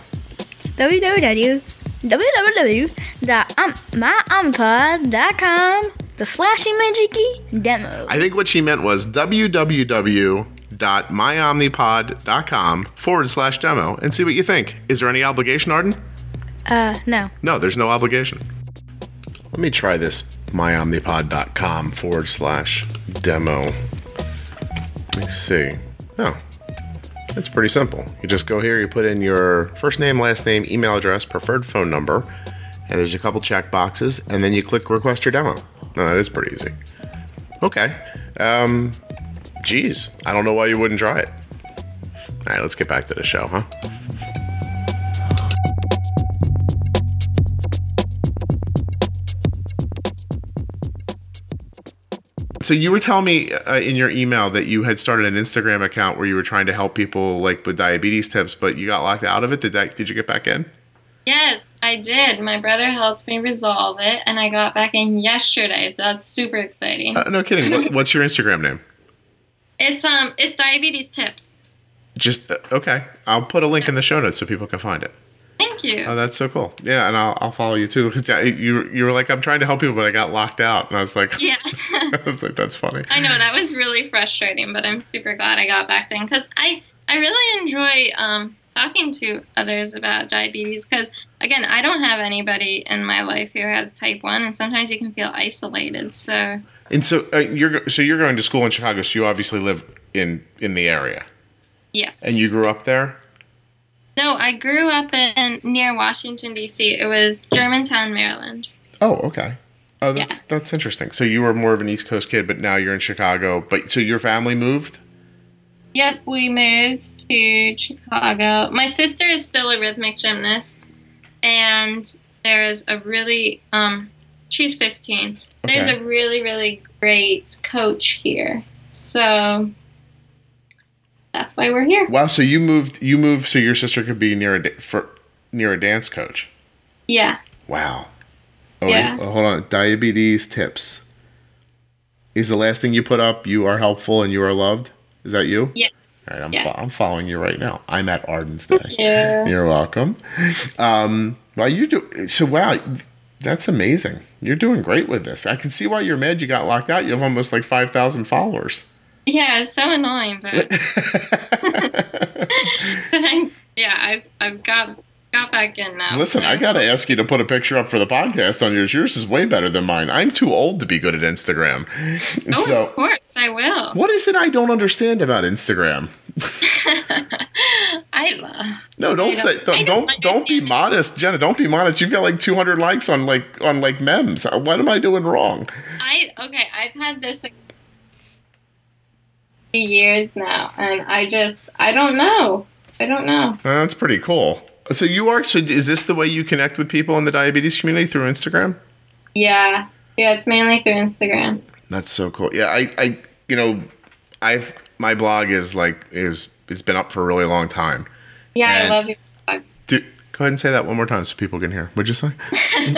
www. www.myomnipod.com. The slashing magic key demo. I think what she meant was www.myomnipod.com forward slash demo and see what you think. Is there any obligation, Arden? Uh, no. No, there's no obligation. Let me try this myomnipod.com forward slash demo. Let me see. Oh, it's pretty simple. You just go here, you put in your first name, last name, email address, preferred phone number, and there's a couple check boxes, and then you click request your demo. No, that is pretty easy. Okay. Um, geez, I don't know why you wouldn't try it. All right, let's get back to the show, huh? So you were telling me uh, in your email that you had started an Instagram account where you were trying to help people like with diabetes tips, but you got locked out of it. Did that? Did you get back in? Yes, I did. My brother helped me resolve it, and I got back in yesterday. So that's super exciting. Uh, no kidding. What, what's your Instagram name? it's um, it's diabetes tips. Just uh, okay. I'll put a link in the show notes so people can find it. Thank you. Oh, that's so cool. Yeah, and I'll, I'll follow you too. yeah, you you were like, I'm trying to help people, but I got locked out, and I was like, yeah. I was like, that's funny. I know that was really frustrating, but I'm super glad I got back in because I I really enjoy um, talking to others about diabetes because again I don't have anybody in my life who has type one, and sometimes you can feel isolated. So And so uh, you're so you're going to school in Chicago, so you obviously live in in the area, yes, and you grew up there. No, I grew up in near Washington D.C. It was Germantown, Maryland. Oh, okay. Oh, that's that's interesting. So you were more of an East Coast kid, but now you're in Chicago. But so your family moved. Yep, we moved to Chicago. My sister is still a rhythmic gymnast, and there's a really um, she's 15. There's a really really great coach here, so that's why we're here. Wow. So you moved. You moved so your sister could be near a for near a dance coach. Yeah. Wow. Oh, Yeah. oh, hold on. Diabetes tips. Is the last thing you put up? You are helpful and you are loved. Is that you? Yes. All right. I'm Yes. fo- I'm following you right now. I'm at Arden's Day. Yeah. You're welcome. Um, well, you do so. Wow, that's amazing. You're doing great with this. I can see why you're mad you got locked out. You have almost like five thousand followers. Yeah, it's so annoying, but, but I, yeah, I've I've got got back in now. Listen, so- I got to ask you to put a picture up for the podcast on yours. Yours is way better than mine. I'm too old to be good at Instagram. Oh, so, of course, I will. what is it I don't understand about Instagram? I love. No, don't I say don't- don't don't, don't don't be modest, Jenna. Don't be modest. You've got like 200 likes on like on like memes. What am I doing wrong? I okay. I've had this years now, and I just I don't know. I don't know. Uh, That's pretty cool. So you are. So is this the way you connect with people in the diabetes community through Instagram? Yeah, yeah. It's mainly through Instagram. That's so cool. Yeah, I, I, you know, I've my blog is like is it's been up for a really long time. Yeah, And- I love your blog. Do, go ahead and say that one more time so people can hear. What'd you say?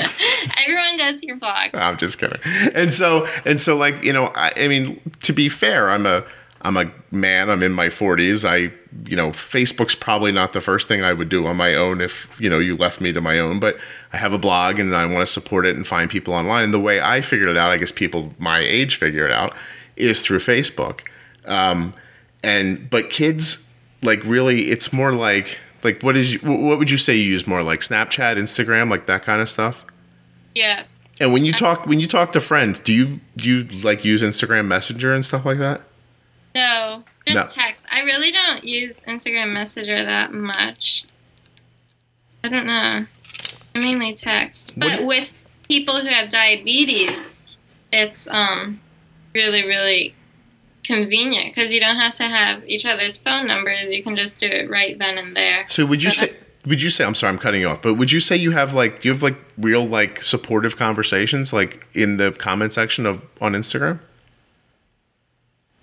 Everyone go to your blog. I'm just kidding. And so and so like you know I, I mean to be fair I'm a I'm a man I'm in my 40s I you know Facebook's probably not the first thing I would do on my own if you know you left me to my own but I have a blog and I want to support it and find people online and the way I figured it out I guess people my age figure it out is through Facebook um, and but kids like really it's more like like what is you, what would you say you use more like Snapchat Instagram like that kind of stuff Yes. and when you talk when you talk to friends, do you do you like use Instagram Messenger and stuff like that? No, just No. text. I really don't use Instagram Messenger that much. I don't know. I mainly text. But do- with people who have diabetes, it's um really really convenient because you don't have to have each other's phone numbers. You can just do it right then and there. So would you So say would you say I'm sorry I'm cutting you off, but would you say you have like do you have like real like supportive conversations like in the comment section of on Instagram?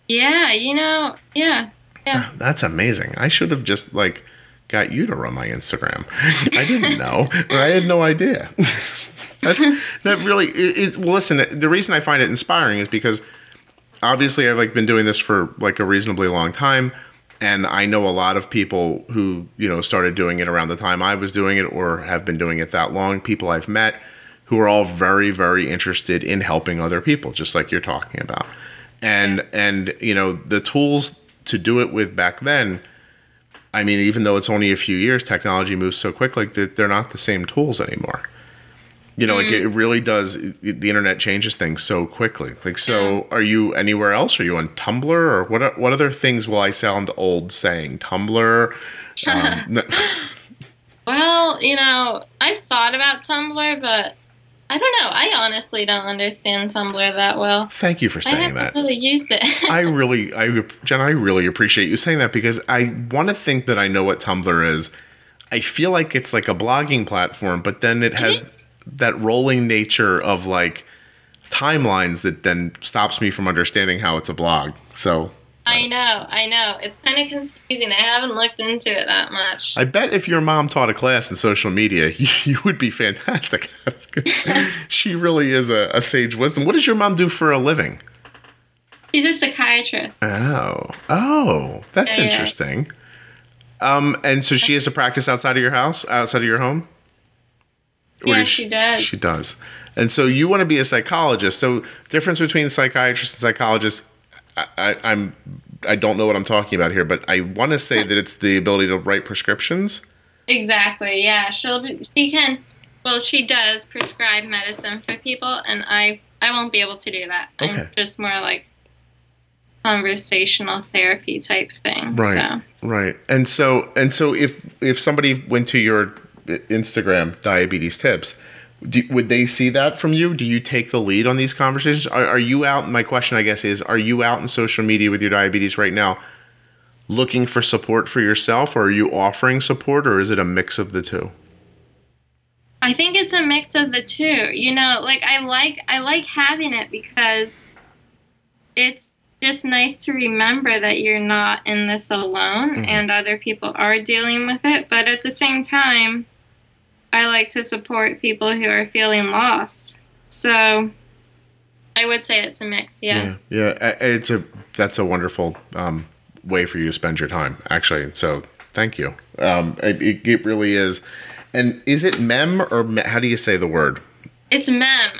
Yeah, you know, yeah, yeah. That's amazing. I should have just like got you to run my Instagram. I didn't know. I had no idea. That's that really it, well listen, the reason I find it inspiring is because obviously I've like been doing this for like a reasonably long time and I know a lot of people who, you know, started doing it around the time I was doing it or have been doing it that long, people I've met who are all very very interested in helping other people just like you're talking about. And and you know, the tools to do it with back then I mean, even though it's only a few years, technology moves so quickly that they're not the same tools anymore. You know, like it really does. it- The internet changes things so quickly. Like, so are you anywhere else? Are you on Tumblr or what? What other things will I sound old saying? Tumblr. Um, Well, you know, I've thought about Tumblr, but I don't know. I honestly don't understand Tumblr that well. thank you for saying that. really used it. I really, I Jen, I really appreciate you saying that because I want to think that I know what Tumblr is. I feel like it's like a blogging platform, but then it has is. that rolling nature of like timelines that then stops me from understanding how it's a blog. So I know, I know. It's kind of confusing. I haven't looked into it that much. I bet if your mom taught a class in social media, you, you would be fantastic. she really is a, a sage wisdom. What does your mom do for a living? She's a psychiatrist. Oh, oh, that's Yeah, yeah. interesting. Um, and so she has to practice outside of your house, outside of your home. Or Yeah, does she does. She does. And so you want to be a psychologist. So difference between psychiatrist and psychologist, I, I, I'm, I don't know what I'm talking about here, but I want to say that it's the ability to write prescriptions. Exactly. Yeah, she'll be, she can. Well, she does prescribe medicine for people, and I I won't be able to do that. Okay. I'm just more like conversational therapy type thing. Right. So. Right. And so and so if if somebody went to your eh, Instagram diabetes tips, do, would they see that from you? Do you take the lead on these conversations? Are, are you out? My question, I guess, is: Are you out in social media with your diabetes right now, looking for support for yourself, or are you offering support, or is it a mix of the two? I think it's a mix of the two. You know, like I like I like having it because it's just nice to remember that you're not in this alone Mhm. and other people are dealing with it, but at the same time I like to support people who are feeling lost. So I would say it's a mix, yeah. yeah, yeah. It's a that's a wonderful um, way for you to spend your time, actually. So thank you. Um, it, it- it really is. And is it mem or me, how do you say the word? It's mem.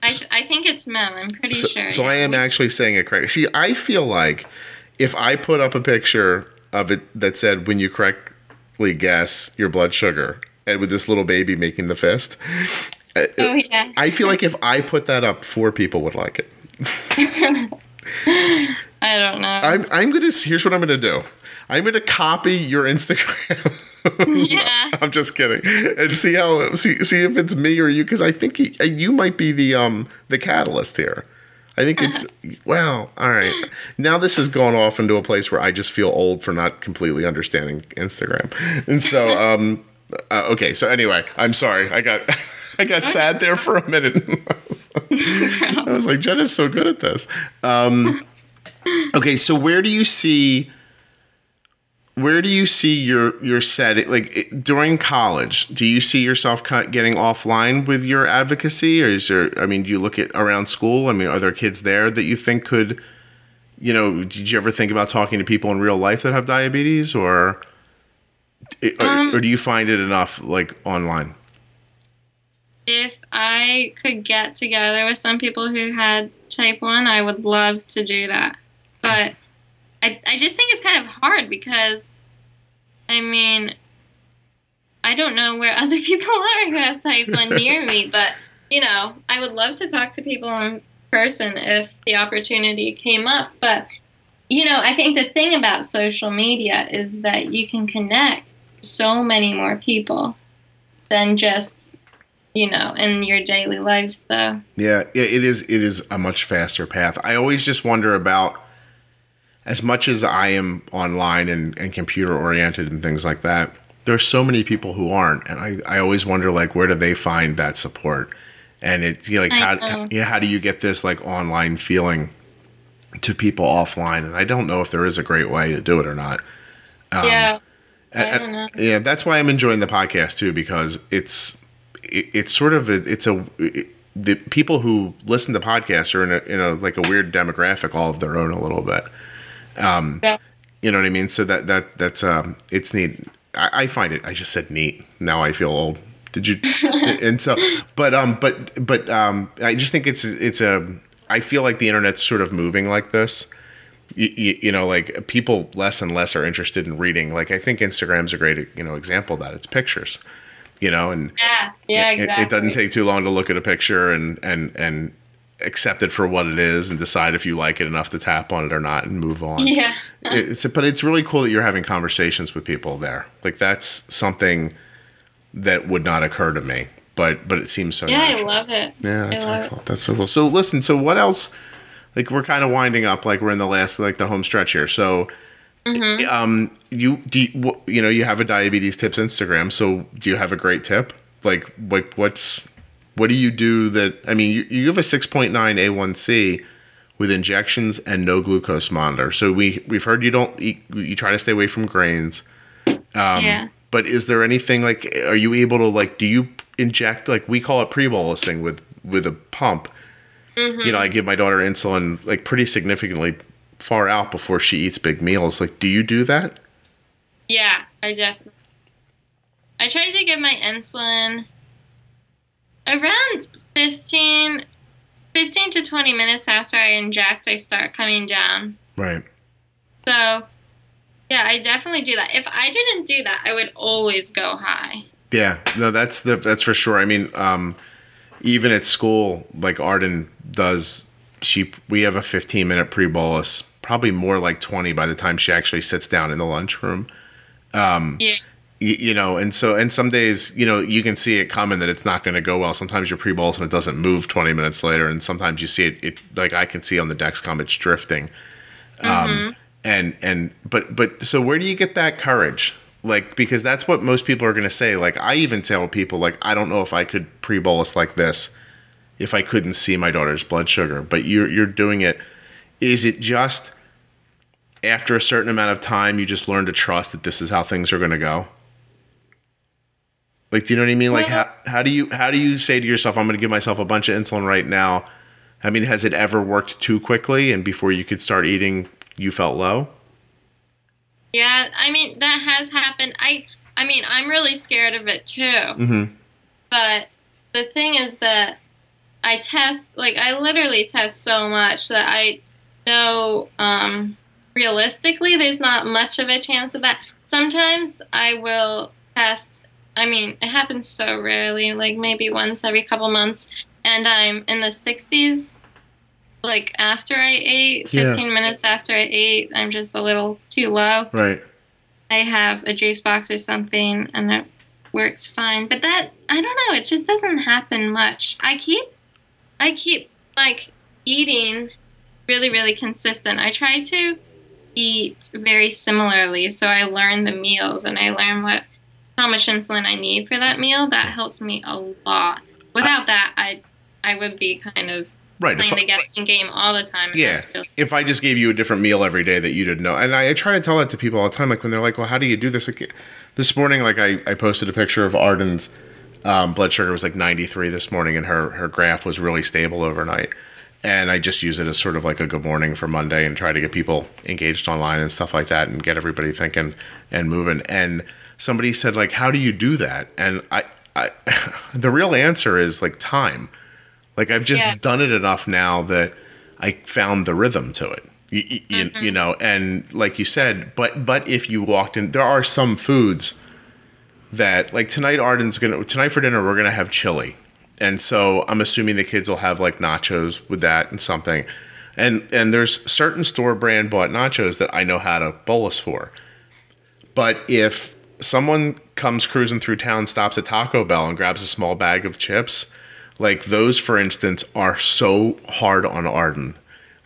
I, I think it's mem. I'm pretty So, sure. so yeah. I am actually saying it correct. See, I feel like if I put up a picture of it that said when you correctly guess your blood sugar, and with this little baby making the fist, uh, Oh yeah. I feel like if I put that up, four people would like it. I don't know. I'm I'm gonna here's what I'm gonna do. I'm gonna copy your Instagram. yeah. I'm just kidding, and see how see see if it's me or you because I think he, you might be the um the catalyst here. I think it's well, all right. Now this has gone off into a place where I just feel old for not completely understanding Instagram, and so um uh, okay. So anyway, I'm sorry. I got I got sad there for a minute. I was like, Jen is so good at this. Um, okay, so where do you see? Where do you see your your set like during college? Do you see yourself getting offline with your advocacy, or is there? I mean, do you look at around school? I mean, are there kids there that you think could? You know, did you ever think about talking to people in real life that have diabetes, or or, Um, or do you find it enough like online? If I could get together with some people who had type 1, I would love to do that. But I, I just think it's kind of hard because, I mean, I don't know where other people are who have type 1 near me, but, you know, I would love to talk to people in person if the opportunity came up. But, you know, I think the thing about social media is that you can connect so many more people than just you know, in your daily life. So Yeah, it it is. It is a much faster path. I always just wonder about as much as I am online and, and computer oriented and things like that. There's so many people who aren't, and I, I always wonder like where do they find that support? And it's you know, like I how know. how do you get this like online feeling to people offline? And I don't know if there is a great way to do it or not. Um, yeah, I and- don't know. yeah, that's why I'm enjoying the podcast too because it's it, it's sort of a, it's a it, the people who listen to podcasts are in a in a like a weird demographic all of their own a little bit. yeah. You know what I mean? So that that that's um it's neat. I, I find it. I just said neat. Now I feel old. Did you? and so, but um, but but um, I just think it's it's a. I feel like the internet's sort of moving like this. You, you, you know, like people less and less are interested in reading. Like I think Instagram's a great you know example of that. It's pictures. You know, and Yeah, yeah, it- exactly. it, doesn't take too long to look at a picture and and and accept it for what it is and decide if you like it enough to tap on it or not and move on Yeah, it's but it's really cool that you're having conversations with people there. Like that's something that would not occur to me, but but it seems so. yeah, I love it. Yeah, that's I love it. That's so cool. So listen, so what else? Like we're kind of winding up. Like we're in the last like the home stretch here. So. Mm-hmm. Um, you do you, you know you have a diabetes tips Instagram. So do you have a great tip? Like like what's what do you do that? I mean, you, you have a six point nine A1C with injections and no glucose monitor. So we we've heard you don't eat. You try to stay away from grains. Um, yeah. But is there anything like? Are you able to like? Do you inject like we call it pre-bolusing with with a pump? You know, I give my daughter insulin like pretty significantly far out before she eats big meals. Like, do you do that? Yeah, I definitely. I try to give my insulin around 15, 15 to 20 minutes after I inject, I start coming down. Right. So, yeah, I definitely do that. If I didn't do that, I would always go high. Yeah. No, that's the that's for sure. I mean, um, even at school, like Arden does. She we have a 15 minute pre bolus, probably more like 20 by the time she actually sits down in the lunchroom. Yeah. y- you know, and so and some days, you know, you can see it coming that it's not going to go well. Sometimes you're pre-bolus and it doesn't move 20 minutes later, and sometimes you see it, it like I can see on the Dexcom, it's drifting. Um, and and but but so where do you get that courage? Like because that's what most people are going to say. Like I even tell people like I don't know if I could pre-bolus like this if I couldn't see my daughter's blood sugar, but you're you're doing it is it just after a certain amount of time you just learn to trust that this is how things are going to go? Like do you know what I mean? Like how how do you how do you say to yourself I'm going to give myself a bunch of insulin right now? I mean, has it ever worked too quickly and before you could start eating you felt low? Yeah, I mean that has happened. I I mean I'm really scared of it too. Mhm. But the thing is that I test like I literally test so much that I know um, realistically there's not much of a chance of that. Sometimes I will test. I mean, it happens so rarely, like maybe once every couple months, and I'm in the 60s. Like after I ate, Yeah. 15 minutes after I ate, I'm just a little too low. Right. I have a juice box or something and it works fine. But that I don't know, it just doesn't happen much. I keep I keep like eating really, really consistent. I try to eat very similarly so I learn the meals and I learn what how much insulin I need for that meal. That helps me a lot. Without that I I would be kind of Right. Playing I- the guessing game all the time. Yeah. really- If I just gave you a different meal every day that you didn't know, and I, I try to tell that to people all the time, like when they're like, "Well, how do you do this?" Like this morning, like I, I posted a picture of Arden's um, blood sugar was like 93 this morning, and her her graph was really stable overnight. And I just use it as sort of like a good morning for Monday, and try to get people engaged online and stuff like that, and get everybody thinking and moving. And somebody said, like, "How do you do that?" And I, I the real answer is like time. Like I've just Yeah. done it enough now that I found the rhythm to it. You, you, Mm-hmm. you know, and like you said, but but if you walked in, there are some foods that like tonight. Arden's gonna tonight for dinner. We're gonna have chili, and so I'm assuming the kids will have like nachos with that and something. And and there's certain store brand bought nachos that I know how to bolus for. But if someone comes cruising through town, stops at Taco Bell, and grabs a small bag of chips, like those, for instance, are so hard on Arden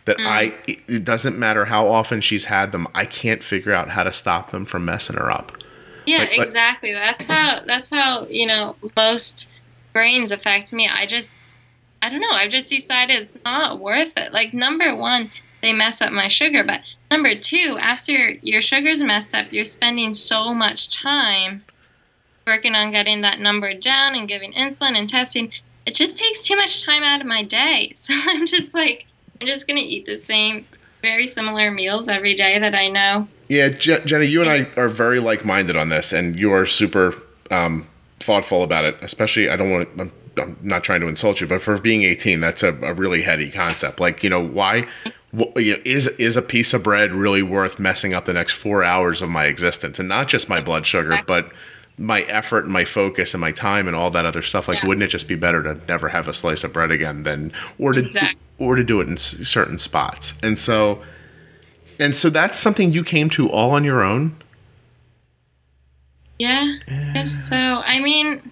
that mm. I it it doesn't matter how often she's had them, I can't figure out how to stop them from messing her up. Yeah, Like- like- exactly. That's how that's how, you know, most grains affect me. I just I don't know, I've just decided it's not worth it. Like number 1, they mess up my sugar, but number 2, after your sugar's messed up, you're spending so much time working on getting that number down and giving insulin and testing. It just takes too much time out of my day. So I'm just like I'm just going to eat the same very similar meals every day that I know. Yeah, Je- Jenny, you and I are very like-minded on this, and you are super um, thoughtful about it. Especially, I don't want to. I'm, I'm not trying to insult you, but for being 18, that's a, a really heady concept. Like, you know, why wh- you know, is is a piece of bread really worth messing up the next four hours of my existence, and not just my blood sugar, but my effort and my focus and my time and all that other stuff. Like, Yeah. wouldn't it just be better to never have a slice of bread again than, or to Exactly. or to do it in certain spots? And so. And so that's something you came to all on your own? Yeah, I guess so. I mean,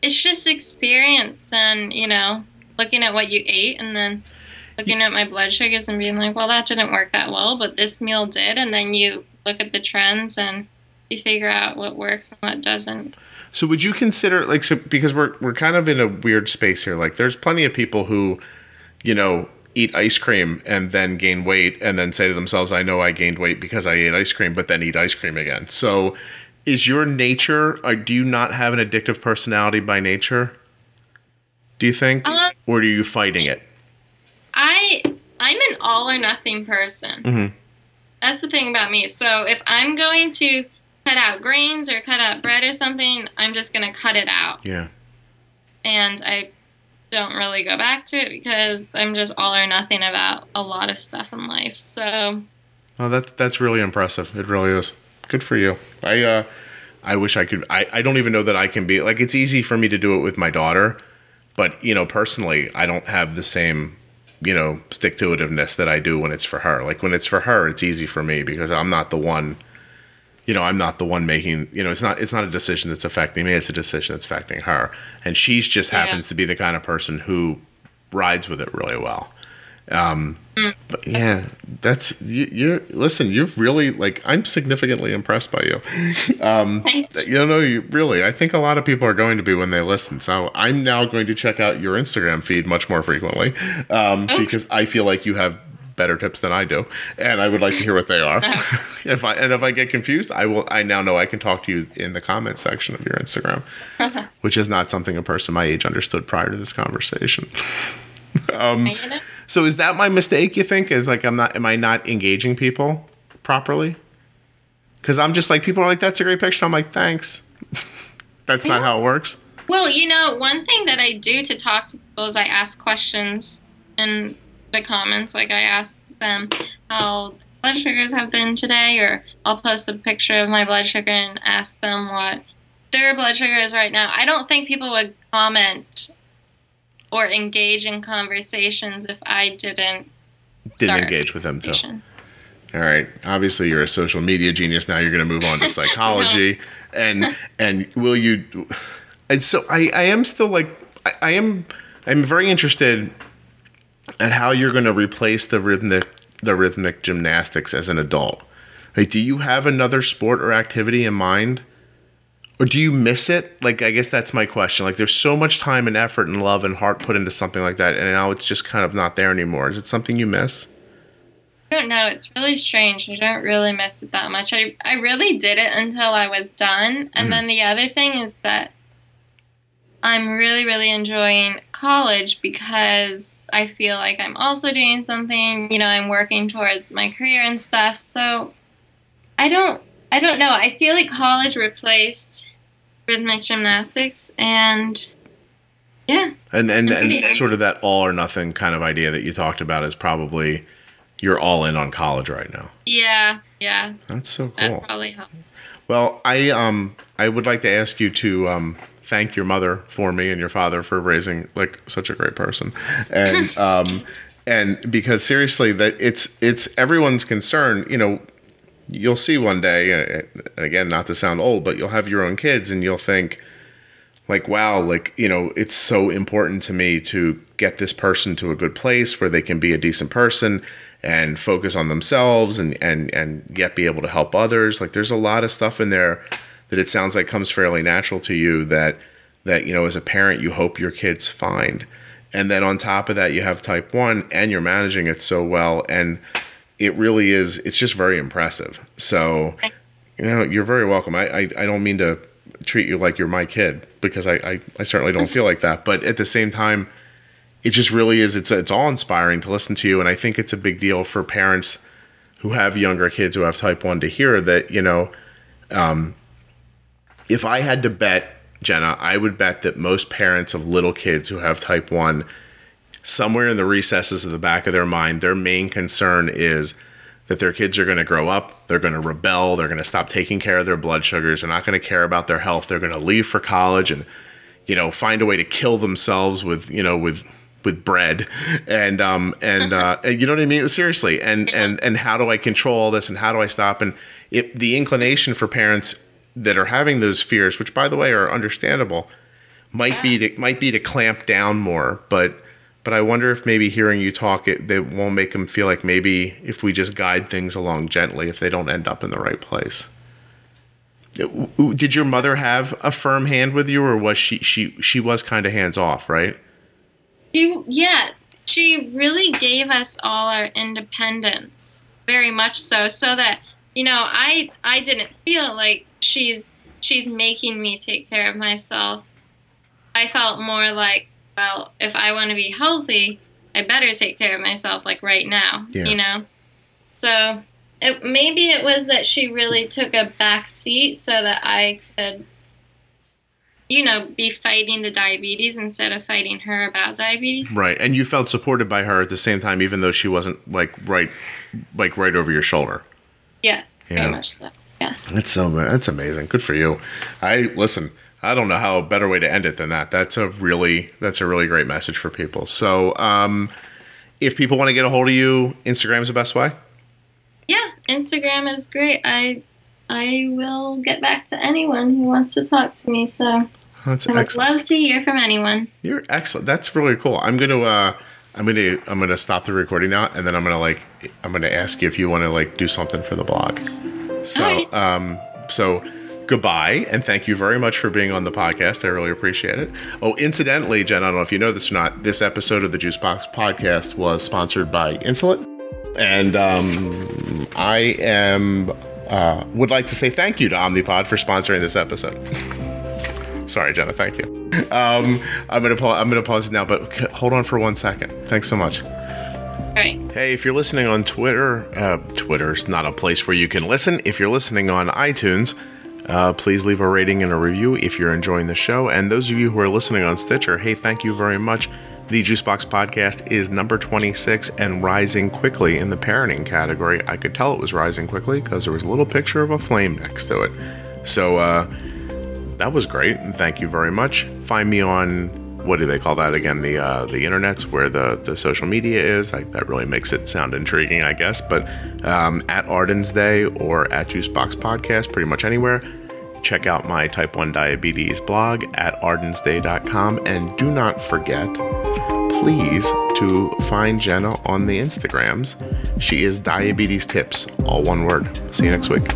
it's just experience and, you know, looking at what you ate and then looking at my blood sugars and being like, well, that didn't work that well, but this meal did. And then you look at the trends and you figure out what works and what doesn't. So would you consider like so because we're we're kind of in a weird space here. Like there's plenty of people who, you know, eat ice cream and then gain weight and then say to themselves, I know I gained weight because I ate ice cream, but then eat ice cream again. So is your nature or do you not have an addictive personality by nature? Do you think? Um, or are you fighting it? I I'm an all or nothing person. Mhm. That's the thing about me. So if I'm going to cut out grains or cut out bread or something, I'm just gonna cut it out. Yeah. and I don't really go back to it because I'm just all or nothing about a lot of stuff in life. So Oh, that's that's really impressive. It really is. Good for you. I uh, I wish I could. I, I don't even know that I can be like. It's easy for me to do it with my daughter, but you know, personally, I don't have the same you know stick to itiveness that I do when it's for her. Like when it's for her, it's easy for me because I'm not the one. You know, I'm not the one making. You know, it's not. It's not a decision that's affecting me. It's a decision that's affecting her, and she's just Yeah. happens to be the kind of person who rides with it really well. Um, but yeah, that's you, you're listen. You've really like I'm significantly impressed by you. Um, Thanks. you know, you really. I think a lot of people are going to be when they listen. So I'm now going to check out your Instagram feed much more frequently um, Okay. because I feel like you have better tips than I do, and I would like to hear what they are. if I and if I get confused, I will. I now know I can talk to you in the comment section of your Instagram, which is not something a person my age understood prior to this conversation. Um, it. So is that my mistake? You think is like I'm not? Am I not engaging people properly? Because I'm just like people are like that's a great picture. I'm like thanks. that's not how it works. Well, you know, one thing that I do to talk to people is I ask questions in the comments. Like I ask them how blood sugars have been today, or I'll post a picture of my blood sugar and ask them what their blood sugar is right now. I don't think people would comment or engage in conversations if I didn't. Didn't engage with them too. All right. Obviously, you're a social media genius. Now you're going to move on to psychology, and and will you? And so I I am still like I, I am I'm very interested at how you're going to replace the rhythmic the rhythmic gymnastics as an adult. Like, do you have another sport or activity in mind? Or do you miss it? Like, I guess that's my question. Like, there's so much time and effort and love and heart put into something like that, and now it's just kind of not there anymore. Is it something you miss? I don't know. It's really strange. I don't really miss it that much. I, I really did it until I was done. And Mhm. then the other thing is that I'm really, really enjoying college because I feel like I'm also doing something, you know, I'm working towards my career and stuff. So I don't I don't know. I feel like college replaced rhythmic gymnastics and yeah. And and, and sort of that all or nothing kind of idea that you talked about is probably you're all in on college right now. Yeah, yeah. That's so That cool. probably helped. Well, I um I would like to ask you to um thank your mother for me and your father for raising like such a great person. And um and because seriously that it's it's everyone's concern, you know, you'll see one day uh, again not to sound old, but you'll have your own kids and you'll think like wow like you know it's so important to me to get this person to a good place where they can be a decent person and focus on themselves and and and yet be able to help others like there's a lot of stuff in there that it sounds like comes fairly natural to you that that you know as a parent you hope your kids find. And then on top of that you have type 1 and you're managing it so well and it really is it's just very impressive. So you know you're very welcome. I i, I don't mean to treat you like you're my kid because I, I i certainly don't feel like that. But at the same time it just really is it's it's all inspiring to listen to you. And i think it's a big deal for parents who have younger kids who have type 1 to hear that you know um, if i had to bet jenna i would bet that most parents of little kids who have type 1 somewhere in the recesses of the back of their mind their main concern is that their kids are going to grow up, they're going to rebel, they're going to stop taking care of their blood sugars, they're not going to care about their health, they're going to leave for college and you know find a way to kill themselves with you know with with bread. And um and uh and you know what I mean? Seriously. And and and how do I control all this and how do I stop? And it the inclination for parents that are having those fears which by the way are understandable might be to might be to clamp down more but but I wonder if maybe hearing you talk, it they won't make them feel like maybe if we just guide things along gently, if they don't end up in the right place. Uh, did your mother have a firm hand with you, or was she she she was kind of hands off, right? She, yeah, she really gave us all our independence, very much so, so that you know, I I didn't feel like she's she's making me take care of myself. I felt more like, well, if I want to be healthy, I better take care of myself, like right now, Yeah. you know. So it, maybe it was that she really took a back seat so that I could you know, be fighting the diabetes instead of fighting her about diabetes. Right, and you felt supported by her at the same time, even though she wasn't like right, like right over your shoulder. Yes, Yeah. very much so. Yeah. That's so that's amazing. Good for you. I listen. I don't know how a better way to end it than that. That's a really that's a really great message for people. So, um, if people want to get a hold of you, Instagram's the best way. Yeah, Instagram is great. I I will get back to anyone who wants to talk to me. So That's I would excellent. love to hear from anyone. You're excellent. That's really cool. I'm going to uh, I'm gonna I'm gonna stop the recording now, and then I'm gonna like I'm gonna ask you if you want to like do something for the blog. So Alright. um so goodbye and thank you very much for being on the podcast. I really appreciate it. Oh, incidentally, Jen, I don't know if you know this or not. This episode of the Juicebox podcast was sponsored by Insulet, and um, I am uh, would like to say thank you to Omnipod for sponsoring this episode. Sorry, Jenna. Thank you. Um, I'm gonna pa- I'm gonna pause it now, but hold on for one second. Thanks so much. Right. Hey, if you're listening on Twitter, uh, Twitter's not a place where you can listen. If you're listening on iTunes, uh, please leave a rating and a review if you're enjoying the show. And those of you who are listening on Stitcher, hey, thank you very much. The Juicebox podcast is number 26 and rising quickly in the parenting category. I could tell it was rising quickly because there was a little picture of a flame next to it. So, uh, that was great, and thank you very much. Find me on what do they call that again? The uh, the internet's where the the social media is. That really makes it sound intriguing, I guess. But um, at Arden's Day or at Juicebox Podcast, pretty much anywhere. Check out my type 1 diabetes blog at ardensday.com and do not forget, please, to find Jenna on the Instagrams. She is diabetes tips, all one word. See you next week.